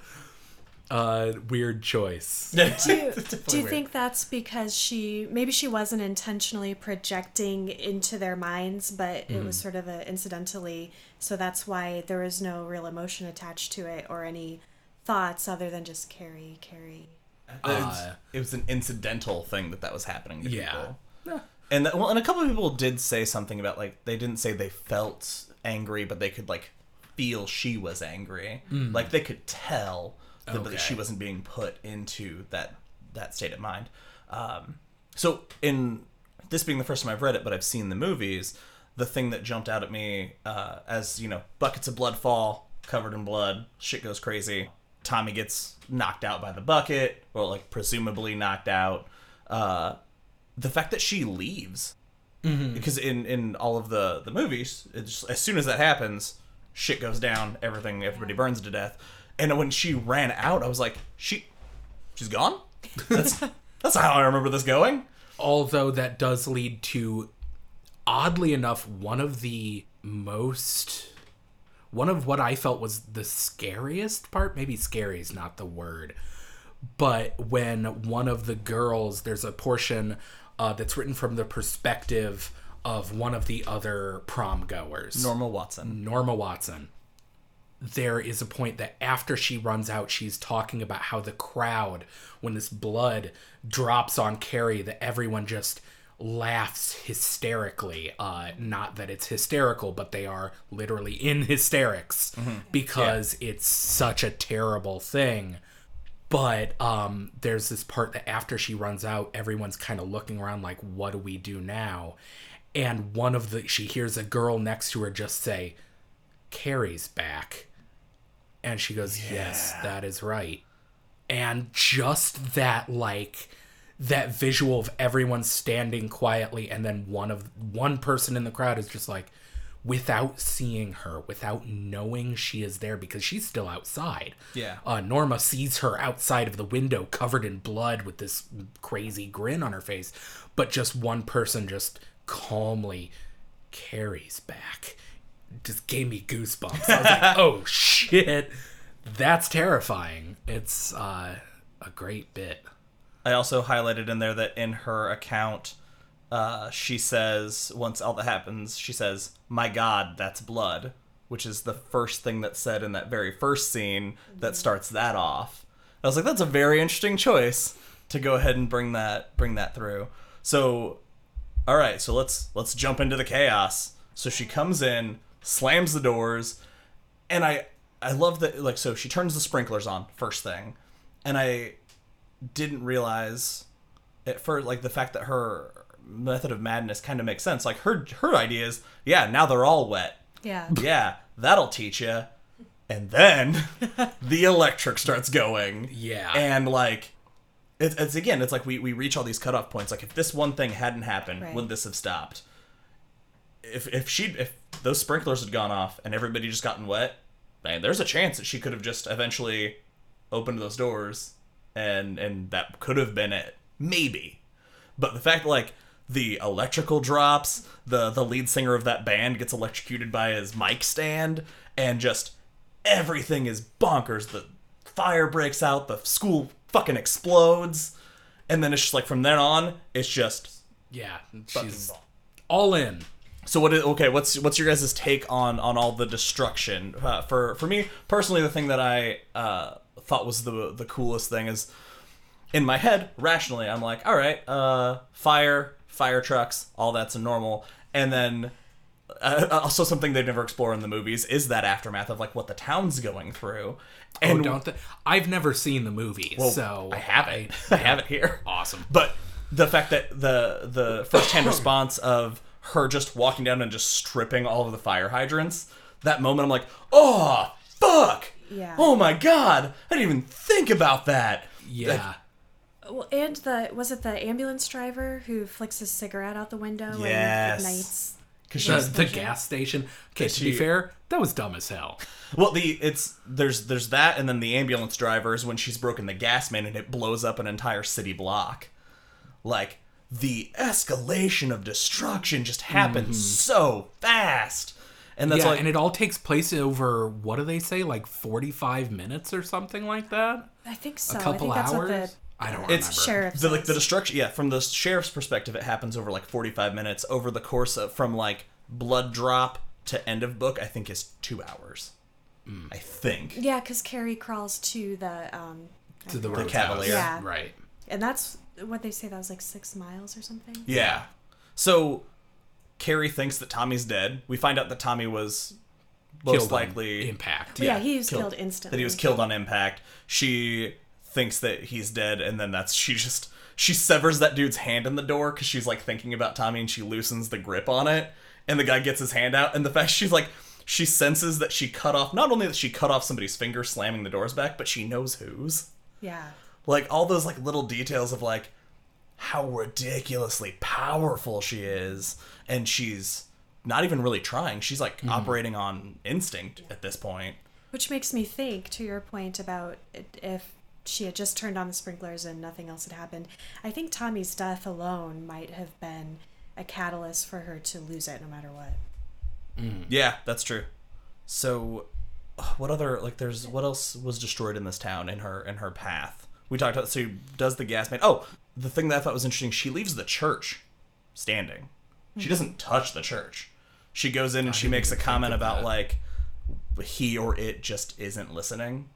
Uh, weird choice. Do you, do you think that's because she maybe she wasn't intentionally projecting into their minds, but it Mm-hmm. was sort of a incidentally, so that's why there was no real emotion attached to it or any thoughts other than just Carrie, Carrie. It's- it was an incidental thing that that was happening to Yeah. people. And that, well, and a couple of people did say something about like they didn't say they felt angry, but they could like feel she was angry. Like they could tell that, that she wasn't being put into that that state of mind. Um, so in this being the first time I've read it, but I've seen the movies, the thing that jumped out at me uh, as you know buckets of blood fall, covered in blood, shit goes crazy. Tommy gets knocked out by the bucket, or like presumably knocked out. Uh, the fact that she leaves because in in all of the the movies it's as soon as that happens shit goes down everything everybody burns to death and when she ran out i was like she she's gone that's that's how i remember this going Although that does lead to, oddly enough, one of the most. One of what I felt was the scariest part. Maybe scary is not the word. But when one of the girls, there's a portion uh, that's written from the perspective of one of the other prom goers. Norma watson Norma Watson. There is a point that after she runs out, she's talking about how the crowd, when this blood drops on Carrie, that everyone just laughs hysterically. Uh, not that it's hysterical, but they are literally in hysterics because it's such a terrible thing. But um, there's this part that after she runs out, everyone's kind of looking around like, what do we do now? And one of the, she hears a girl next to her just say, Carrie's back. And she goes, yes, that is right. And just that, like, that visual of everyone standing quietly and then one of one person in the crowd is just like without seeing her without knowing she is there because she's still outside Yeah. uh, norma sees her outside of the window covered in blood with this crazy grin on her face but just one person just calmly Carrie's back just gave me goosebumps i was like oh shit that's terrifying it's uh, a great bit I also highlighted in there that in her account, uh, she says once all that happens, she says, "My God, that's blood," which is the first thing that's said in that very first scene that starts that off. I was like, that's a very interesting choice to go ahead and bring that bring that through. So, all right, so let's let's jump into the chaos. So she comes in, slams the doors, and I I love that like so she turns the sprinklers on first thing, and I didn't realize at first like the fact that her method of madness kind of makes sense like her her idea is yeah now they're all wet Yeah. yeah that'll teach you and then the electric starts going Yeah. and like it's, it's again it's like we, we reach all these cutoff points like if this one thing hadn't happened Right. would this have stopped if if she if those sprinklers had gone off and everybody just gotten wet man, there's a chance that she could have just eventually opened those doors and and that could have been it. Maybe. But the fact like the electrical drops the the lead singer of that band gets electrocuted by his mic stand and just everything is bonkers. The fire breaks out the school fucking explodes and then it's just like from then on it's just Yeah, she's all in. So what is okay? What's what's your guys' take on on all the destruction? Uh, for for me personally, the thing that I uh, thought was the the coolest thing is in my head, rationally, I'm like, all right, uh, fire, fire trucks, all that's normal. And then uh, also something they never explore in the movies is that aftermath of like what the town's going through. And And don't th- I've never seen the movie, so I have it. I have it here. Awesome. But the fact that the the first hand response of her just walking down and just stripping all of the fire hydrants, that moment I'm like, oh fuck. Yeah. Oh my god. I didn't even think about that. Yeah. Well, and the was it the ambulance driver who flicks his cigarette out the window Yes. and ignites? Because The, she's the gas station. Okay, to be fair, that was dumb as hell. Well, the it's there's there's that, and then the ambulance driver is when she's broken the gas main and it blows up an entire city block. Like the escalation of destruction just happens so fast, and that's yeah, like and it all takes place over what do they say, like forty-five minutes or something like that? I think so. A couple I think that's hours. what the I don't know. It's remember. sheriff the like the destruction. Yeah, from the sheriff's perspective, it happens over like forty five minutes over the course of from like blood drop to end of book. I think is two hours. I think. Yeah, because Carrie crawls to the um, to the, The Cavalier. Yeah. Right. and that's what they say that was like six miles or something. Yeah. So Carrie thinks that Tommy's dead. We find out that Tommy was most Killed on likely impact. Yeah, he was killed instantly. That he was killed on impact. She thinks that he's dead, and then that's she just she severs that dude's hand in the door because she's like thinking about Tommy, and she loosens the grip on it, and the guy gets his hand out, and the fact she's like she senses that she cut off not only that she cut off somebody's finger slamming the doors back, but she knows whose Yeah. Like all those like little details of like how ridiculously powerful she is and she's not even really trying. She's like mm-hmm. operating on instinct at this point. Which makes me think, to your point about if she had just turned on the sprinklers and nothing else had happened, I think Tommy's death alone might have been a catalyst for her to lose it no matter what. Mm. yeah that's true. So what other like there's what else was destroyed in this town in her in her path we talked about so she does the gas man oh the thing that i thought was interesting she leaves the church standing she doesn't touch the church she goes in and she makes a comment about that. like he or it just isn't listening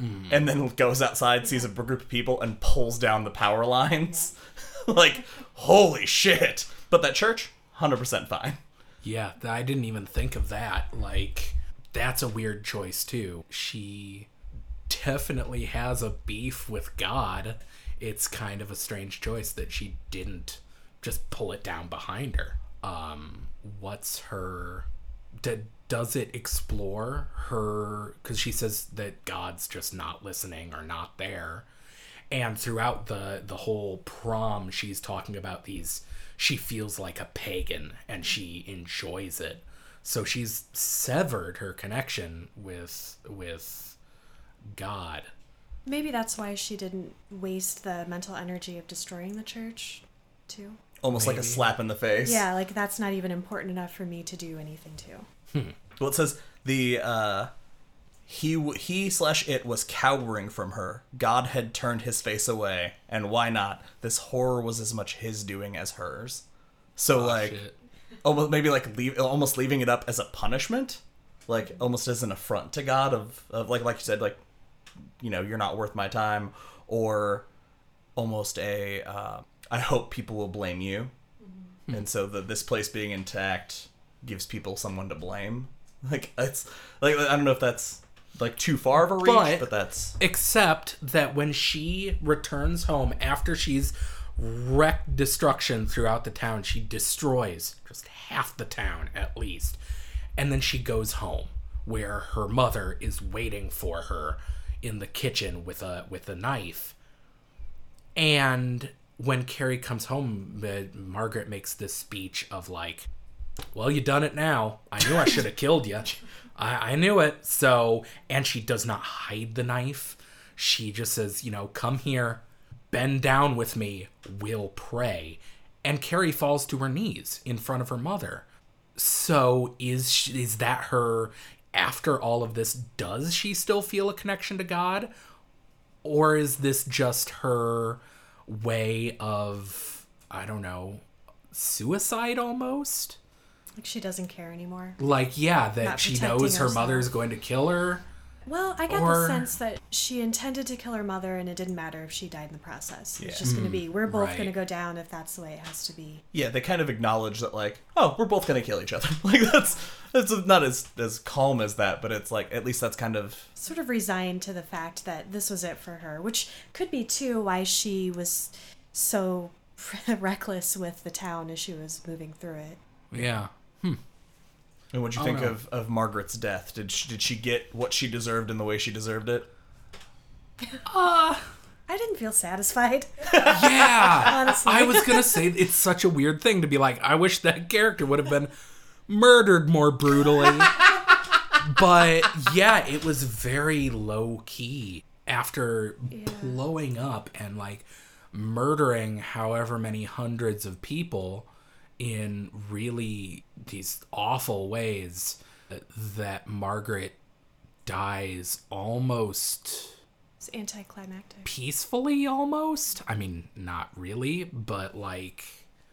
Mm. and then goes outside sees a group of people and pulls down the power lines like holy shit but that church 100% fine Yeah, I didn't even think of that. Like, that's a weird choice, too. She definitely has a beef with God. It's kind of a strange choice that she didn't just pull it down behind her. Um, what's her. Does it explore her. Because she says that God's just not listening or not there and throughout the the whole prom she's talking about these she feels like a pagan and she enjoys it so she's severed her connection with with god Maybe that's why she didn't waste the mental energy of destroying the church, too. almost like a slap in the face Yeah, like that's not even important enough for me to do anything to. Well, it says the uh, he he slash it was cowering from her. God had turned his face away, and why not? This horror was as much his doing as hers. So like, Shit. almost maybe like leave almost leaving it up as a punishment, like almost as an affront to God of of like like you said like, you know you're not worth my time, or almost a uh, I hope people will blame you, and so that this place being intact gives people someone to blame. Like it's like I don't know if that's like too far of a reach, But- but, that's except that when she returns home after she's wrecked destruction throughout the town she destroys just half the town at least. And then she goes home where her mother is waiting for her in the kitchen with a with a knife and when Carrie comes home, uh, Margaret makes this speech of like, "Well, you done it now. I knew I should have killed you. I, I knew it." So, and she does not hide the knife. She just says, "You know, come here, bend down with me. We'll pray." And Carrie falls to her knees in front of her mother. So, is she, is that her? After all of this, does she still feel a connection to God? or is this just her way of i don't know suicide almost Like she doesn't care anymore. like yeah that Not she knows her herself. mother's going to kill her Well, I got Or- the sense that she intended to kill her mother, and it didn't matter if she died in the process. Yeah. It's just going to be we're both right. going to go down if that's the way it has to be. Yeah, they kind of acknowledge that, like, oh, we're both gonna kill each other. like that's that's not as as calm as that, but it's like at least that's kind of Sort of resigned to the fact that this was it for her, which could be too why she was so reckless with the town as she was moving through it. Yeah. And what'd you Oh, think no. of, of Margaret's death? Did she, did she get what she deserved in the way she deserved it? Uh, I didn't feel satisfied. Yeah. Honestly. I was going to say it's such a weird thing to be like, I wish that character would have been murdered more brutally. but yeah, it was very low key after blowing up and like murdering however many hundreds of people in really these awful ways that Margaret dies almost It's anticlimactic. peacefully almost. I mean, not really, but like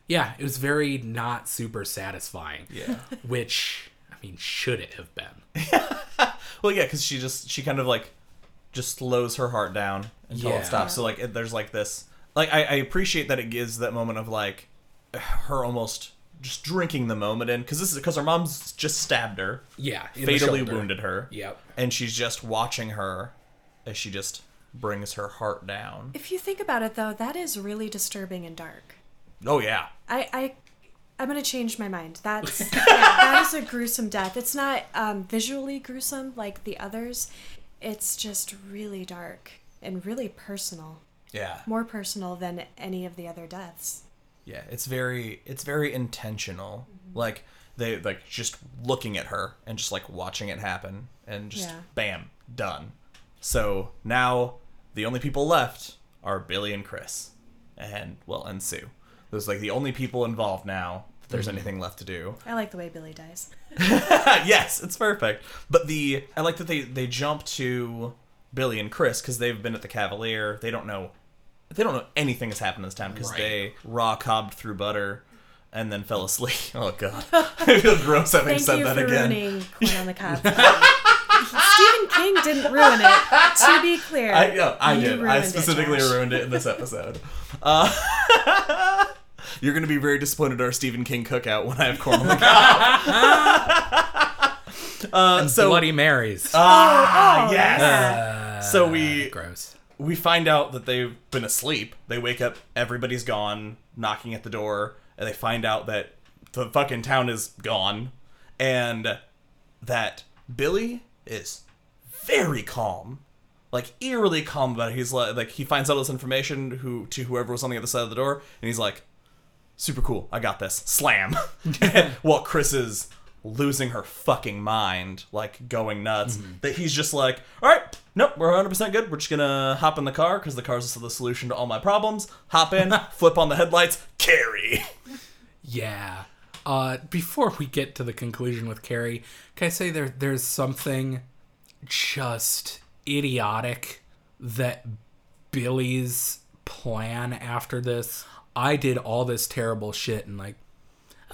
yeah, it was very not super satisfying. Yeah. Which I mean, should it have been? well, yeah, because she just she kind of like just slows her heart down until Yeah. it stops. So like it, there's like this like I, I appreciate that it gives that moment of like her almost just drinking the moment in because this is because her mom's just stabbed her, Yeah, fatally wounded her. Yep. and she's just watching her as she just brings her heart down. If you think about it, though, that is really disturbing and dark. Oh yeah, I, I I'm gonna change my mind. That's yeah, that is a gruesome death. It's not um, visually gruesome like the others. It's just really dark and really personal. yeah, More personal than any of the other deaths. Yeah. It's very it's very intentional. Mm-hmm. Like they like just looking at her and just like watching it happen and just Yeah. bam done. So now the only people left are Billy and Chris, and well and Sue. Those like the only people involved now. If there's mm-hmm. anything left to do. I like the way Billy dies. yes, it's perfect. But the I like that they they jump to Billy and Chris because they've been at the Cavalier. They don't know they don't know anything has happened this time because Right. they raw cobbed through butter and then fell asleep. Oh god, I feel gross having Thank said you that for again. ruining Corn on the Cob. Stephen King didn't ruin it. To be clear, I no, I did. I ruined it, specifically ruined it in this episode. Uh, you're gonna be very disappointed at our Stephen King cookout when I have corn on the cob. uh, so Bloody Marys. ah Oh, yes. Uh, so we gross. We find out that they've been asleep. They wake up, everybody's gone, knocking at the door, and they find out that the fucking town is gone, and that Billy is very calm, like eerily calm about it. He's like, like he finds out this information who to whoever was on the other side of the door, and he's like, super cool, I got this. Slam. While Chris is losing her fucking mind, like going nuts, that he's just like, all right, nope, we're 100% good. We're just gonna hop in the car because the car's the solution to all my problems. Hop in, flip on the headlights, Carrie. Yeah. Uh, before we get to the conclusion with Carrie, can I say there there's something just idiotic that Billy's plan after this. I did all this terrible shit and like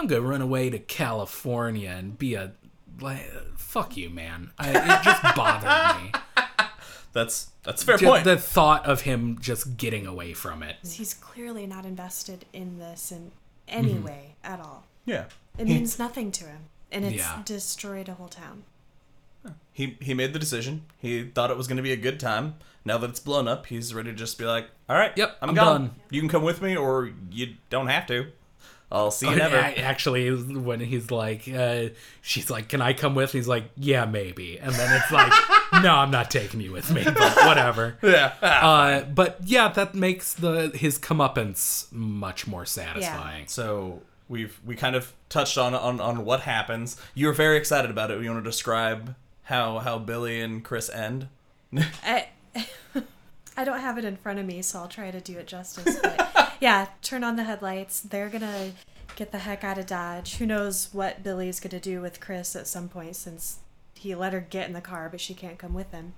I'm gonna run away to California and be a like fuck you, man. I, it just bothered me. That's that's a fair Ju- point. the thought of him just getting away from it. He's clearly not invested in this in any Mm-hmm. way at all. yeah. It He- means nothing to him, and it's Yeah. destroyed a whole town. he he made the decision. He thought it was going to be a good time. Now that it's blown up, he's ready to just be like, "All right, Yep, I'm, I'm gone. done." You can come with me, or you don't have to. I'll see you Oh, never." Actually, when he's like, uh, she's like, "Can I come with?" He's like, "Yeah, maybe." And then it's like, "No, I'm not taking you with me." But whatever. yeah. Uh, but yeah, that makes the his comeuppance much more satisfying. So we've we kind of touched on on on what happens. You were very excited about it. You want to describe how how Billy and Chris end? I, I don't have it in front of me, so I'll try to do it justice. But yeah, turn on the headlights. They're gonna get the heck out of Dodge. Who knows what Billy's gonna do with Chris at some point since he let her get in the car, but she can't come with him.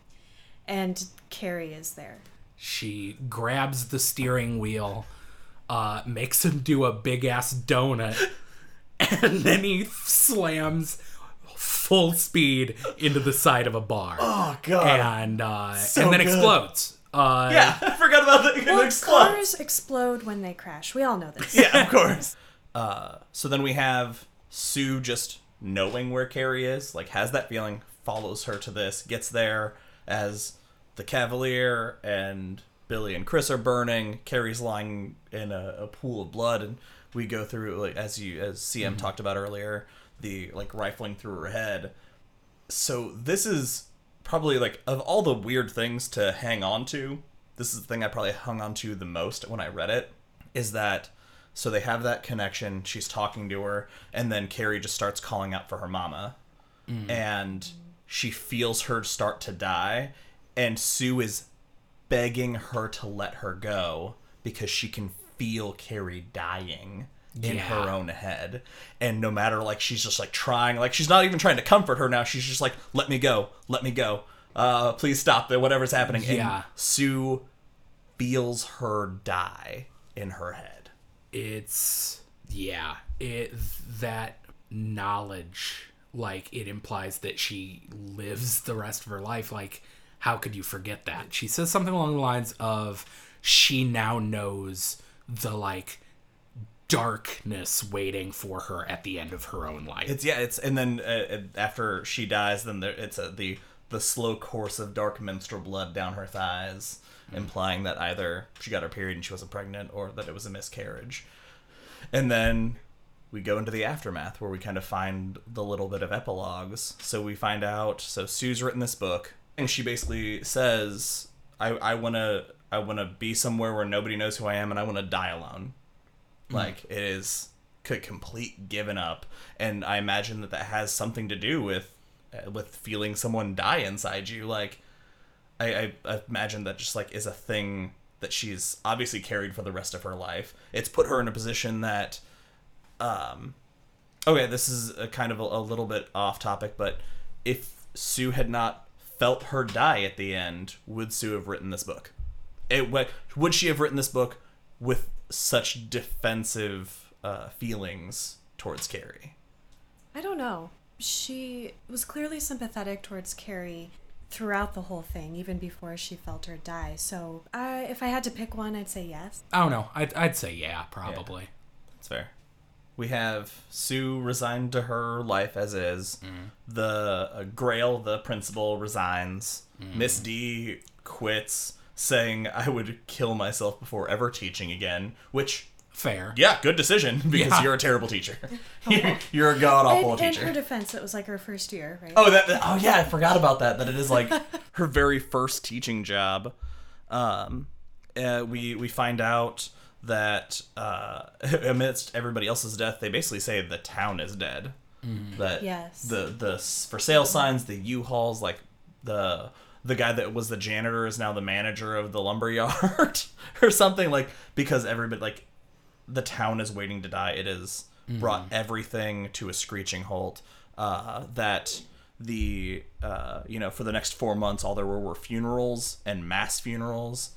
And Carrie is there. She grabs the steering wheel, uh, makes him do a big ass donut, and then he slams full speed into the side of a bar. Oh god. and uh, So and then good. explodes. Uh, yeah, I forgot about that. It Well, explodes. cars explode when they crash. We all know this. yeah, of course. Uh, so then we have Sue just knowing where Carrie is, like has that feeling, follows her to this, gets there as the Cavalier and Billy and Chris are burning. Carrie's lying in a, a pool of blood, and we go through like as you as CM talked about earlier, the like rifling through her head. So this is probably like of all the weird things to hang on to, this is the thing I probably hung on to the most when I read it. Is that so they have that connection, she's talking to her, and then Carrie just starts calling out for her mama. Mm-hmm. And she feels her start to die, and Sue is begging her to let her go because she can feel Carrie dying in Yeah. her own head. And no matter like she's just like trying, like she's not even trying to comfort her now. She's just like, let me go, let me go. Uh, please stop it, whatever's happening. Yeah. And Sue feels her die in her head. it's yeah it that knowledge like it implies that she lives the rest of her life like how could you forget that she says something along the lines of she now knows the like darkness waiting for her at the end of her own life It's yeah, it's and then uh, uh after she dies, then there, it's a, the the slow course of dark menstrual blood down her thighs, hmm. implying that either she got her period and she wasn't pregnant, or that it was a miscarriage. And then we go into the aftermath where we kind of find the little bit of epilogues. So we find out. So Sue's written this book, and she basically says, "I I want to I want to be somewhere where nobody knows who I am, and I want to die alone." Like it is c- complete given up, and I imagine that that has something to do with uh, with feeling someone die inside you. Like I, I, imagine that just like is a thing that she's obviously carried for the rest of her life. It's put her in a position that, um, okay, this is a kind of a, a little bit off topic, but if Sue had not felt her die at the end, would Sue have written this book? It would she have written this book with such defensive uh, feelings towards Carrie? I don't know. She was clearly sympathetic towards Carrie throughout the whole thing, even before she felt her die. So, I, if I had to pick one, I'd say yes. i don't know i'd, I'd say yeah probably That's fair. We have Sue resigned to her life as is. The uh, Grayle, the principal, resigns. Miss D quits, saying, "I would kill myself before ever teaching again." Which, fair yeah, good decision because Yeah. you're a terrible teacher. you're, you're a god awful In, in teacher. her defense, it was like her first year, right? Oh, that, that- oh yeah, I forgot about that. That it is like her very first teaching job. Um, uh, we we find out that uh, amidst everybody else's death, they basically say the town is dead. That Yes. the the for sale signs, the U-Hauls, like the the guy that was the janitor is now the manager of the lumber yard or something like because everybody like the town is waiting to die. It has brought everything to a screeching halt. Uh, that the uh, you know for the next four months, all there were were funerals and mass funerals.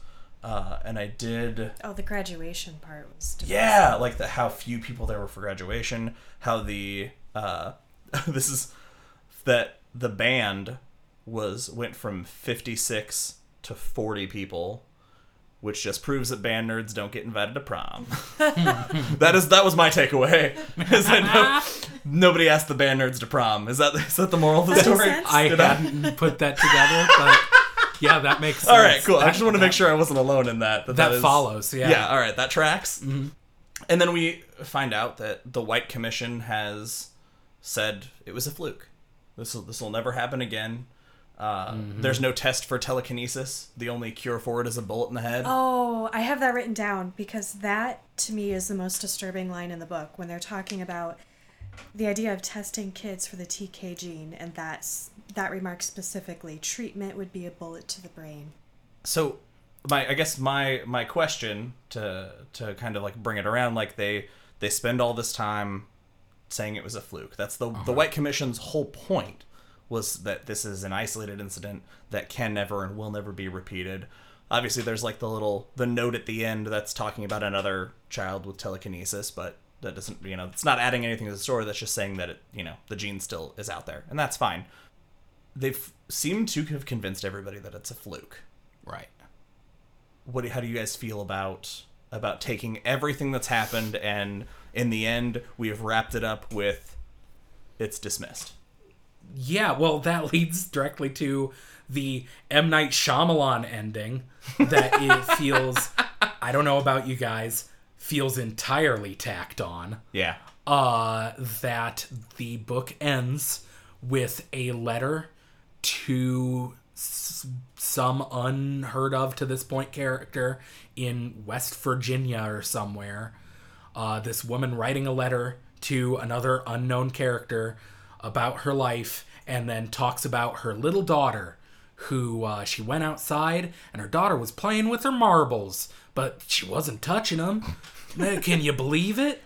Uh, and I did Oh, the graduation part was. depressing. yeah, like the how few people there were for graduation. How the uh, this is that the band was went from fifty six to forty people, which just proves that band nerds don't get invited to prom. that is that was my takeaway. Is that no, nobody asked the band nerds to prom. Is that is that the moral of the That story? i Did I- hadn't put that together but yeah that makes sense All right, cool. I just want to make sure I wasn't alone in that. That, that is- follows yeah Yeah, all right, that tracks. Mm-hmm. And then we find out that the White Commission has said it was a fluke. This will this will never happen again. Uh, There's no test for telekinesis. The only cure for it is a bullet in the head. Oh, I have that written down because that to me is the most disturbing line in the book when they're talking about the idea of testing kids for the TK gene, and that's that remark specifically. Treatment would be a bullet to the brain. so my I guess my my question to to kind of like bring it around like they they spend all this time saying it was a fluke. That's the the White Commission's whole point was that this is an isolated incident that can never and will never be repeated. Obviously there's like the little the note at the end that's talking about another child with telekinesis, but that doesn't you know it's not adding anything to the story. That's just saying that it you know the gene still is out there, and that's fine. They've seemed to have convinced everybody that it's a fluke. Right. What? How do you guys feel about about taking everything that's happened and in the end we have wrapped it up with it's dismissed. Yeah, well, that leads directly to the M. Night Shyamalan ending that it feels, I don't know about you guys, feels entirely tacked on. Yeah. Uh, that the book ends with a letter to s- some unheard of to this point character in West Virginia or somewhere. Uh, this woman writing a letter to another unknown character about her life and then talks about her little daughter who uh, she went outside and her daughter was playing with her marbles but she wasn't touching them can you believe it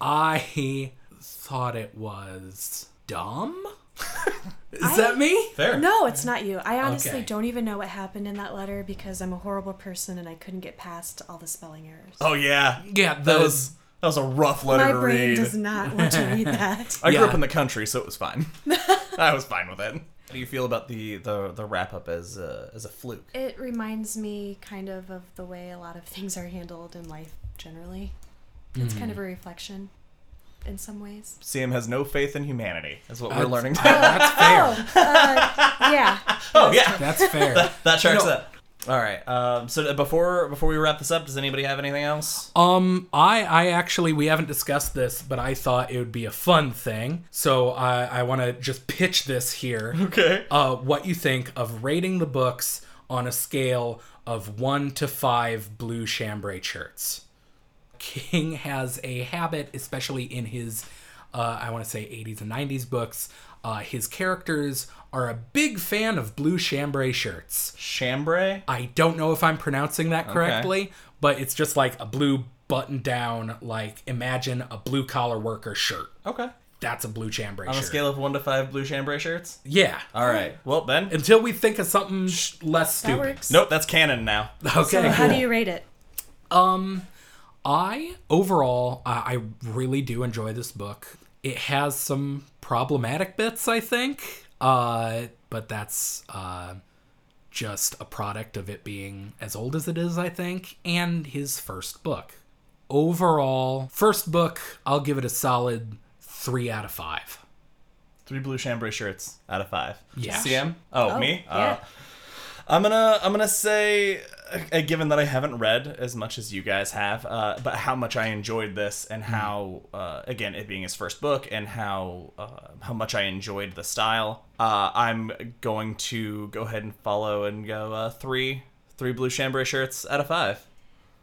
i thought it was dumb is that me Fair. No, it's not you. I honestly Okay. don't even know what happened in that letter because I'm a horrible person and I couldn't get past all the spelling errors. Oh yeah. yeah That the, was that was a rough letter My to brain read. does not want to read that. I grew Yeah. up in the country, so it was fine. I was fine with it. How do you feel about the the, the wrap up as a, as a fluke? It reminds me kind of of the way a lot of things are handled in life generally. It's kind of Hmm. a reflection in some ways. CM has no faith in humanity, is what we're That's- learning. that's fair Yeah. oh yeah, that's fair that tracks No. up. All right. Um, so before before we wrap this up, does anybody have anything else? Um, I I actually we haven't discussed this, but I thought it would be a fun thing, so I I want to just pitch this here. Okay. Uh, what you think of rating the books on a scale of one to five blue chambray shirts? King has a habit, especially in his, uh, I want to say 80s and 90s books. Uh, his characters are a big fan of blue chambray shirts. Chambray. I don't know if I'm pronouncing that correctly, but it's just like a blue button down, like imagine a blue collar worker shirt. Okay. That's a blue chambray On a scale of one to five blue chambray shirts. yeah. All right. Well, Ben. Until we think of something sh- less That stupid. works. Nope, that's canon now. Okay. So how do you rate it? Um, I overall, I I really do enjoy this book. It has some problematic bits, I think. Uh, but that's uh, just a product of it being as old as it is, I think, and his first book. Overall, first book, I'll give it a solid three out of five. Three blue chambray shirts out of five. Yeah. CM. Oh, Oh, me. yeah. Uh, I'm gonna I'm gonna say, given that I haven't read as much as you guys have, uh, but how much I enjoyed this and how, uh, again, it being his first book and how uh, how much I enjoyed the style, uh, I'm going to go ahead and follow and go uh, three three blue chambray shirts out of five.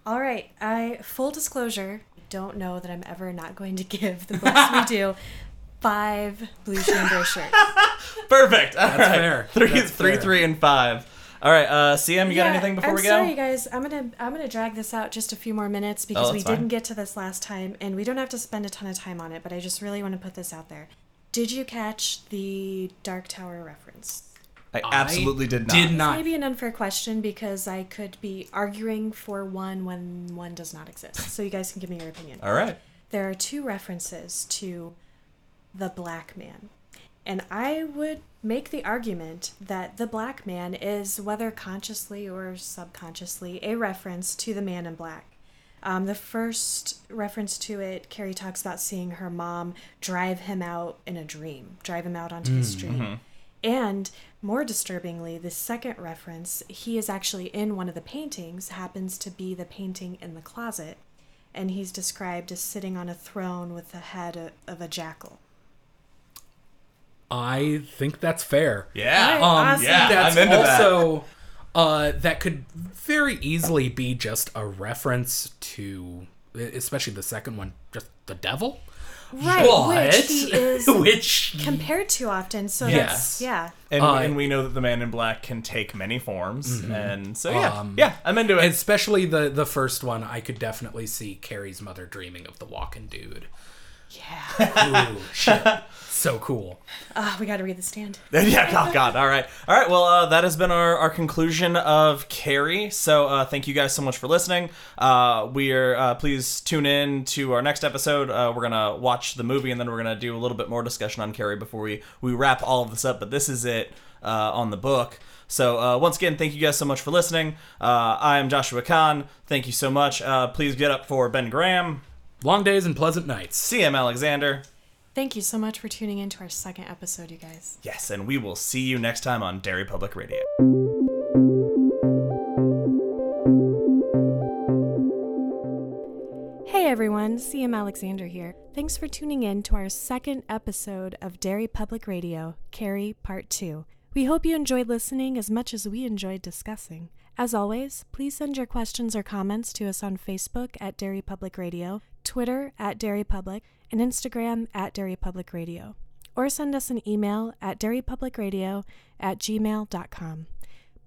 All right. I full disclosure, don't know that I'm ever not going to give the books we do five blue chambray shirts. Perfect. That's fair. Three, That's three, fair. three, and five. All right, uh, CM, you got anything before I'm we go? sorry, guys. I'm gonna I'm gonna drag this out just a few more minutes because Oh, we fine. didn't get to this last time, and we don't have to spend a ton of time on it. But I just really want to put this out there. Did you catch the Dark Tower reference? I absolutely I did not. Did not. Maybe an unfair question because I could be arguing for one when one does not exist. So you guys can give me your opinion. All right. There are two references to the black man. And I would make the argument that the black man is, whether consciously or subconsciously, a reference to the man in black. Um, the first reference to it, Carrie talks about seeing her mom drive him out in a dream, drive him out onto the street. And more disturbingly, the second reference, he is actually in one of the paintings, happens to be the painting in the closet, and he's described as sitting on a throne with the head of, of a jackal. I think that's fair. Yeah. Um, awesome. yeah. that's I'm into that. also uh, that could very easily be just a reference to, especially the second one, just the devil. Right, But- which he is which compared to often. So Yes. that's yeah. And, Uh, and we know that the man in black can take many forms. And so, yeah. Um, yeah, I'm into it. especially the the first one, I could definitely see Carrie's mother dreaming of the walking dude. Yeah. Ooh, shit. So cool. Ah, we got to read the stand. yeah, oh God. All right. All right. Well, uh, that has been our, our conclusion of Carrie. So uh, thank you guys so much for listening. Uh, we are, uh, please tune in to our next episode. Uh, we're going to watch the movie and then we're going to do a little bit more discussion on Carrie before we, we wrap all of this up. But this is it uh, on the book. So uh, once again, thank you guys so much for listening. Uh, I am Joshua Kahn. Thank you so much. Uh, please get up for Ben Graham, Long days and pleasant nights. CM Alexander. Thank you so much for tuning in to our second episode, you guys. Yes, and we will see you next time on Derry Public Radio. Hey everyone, CM Alexander here. Thanks for tuning in to our second episode of Derry Public Radio, Carrie Part 2. We hope you enjoyed listening as much as we enjoyed discussing. As always, please send your questions or comments to us on Facebook at Derry Public Radio, Twitter at Derry Public, and Instagram at Derry Public Radio. Or send us an email at derrypublicradio at gmail.com.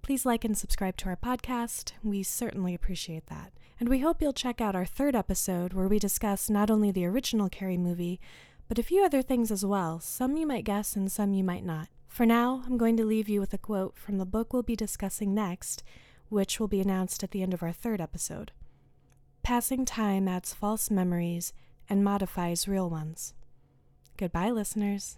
Please like and subscribe to our podcast. We certainly appreciate that. And we hope you'll check out our third episode where we discuss not only the original Carrie movie, but a few other things as well. Some you might guess and some you might not. For now, I'm going to leave you with a quote from the book we'll be discussing next, which will be announced at the end of our third episode. Passing time adds false memories and modifies real ones. Goodbye, listeners.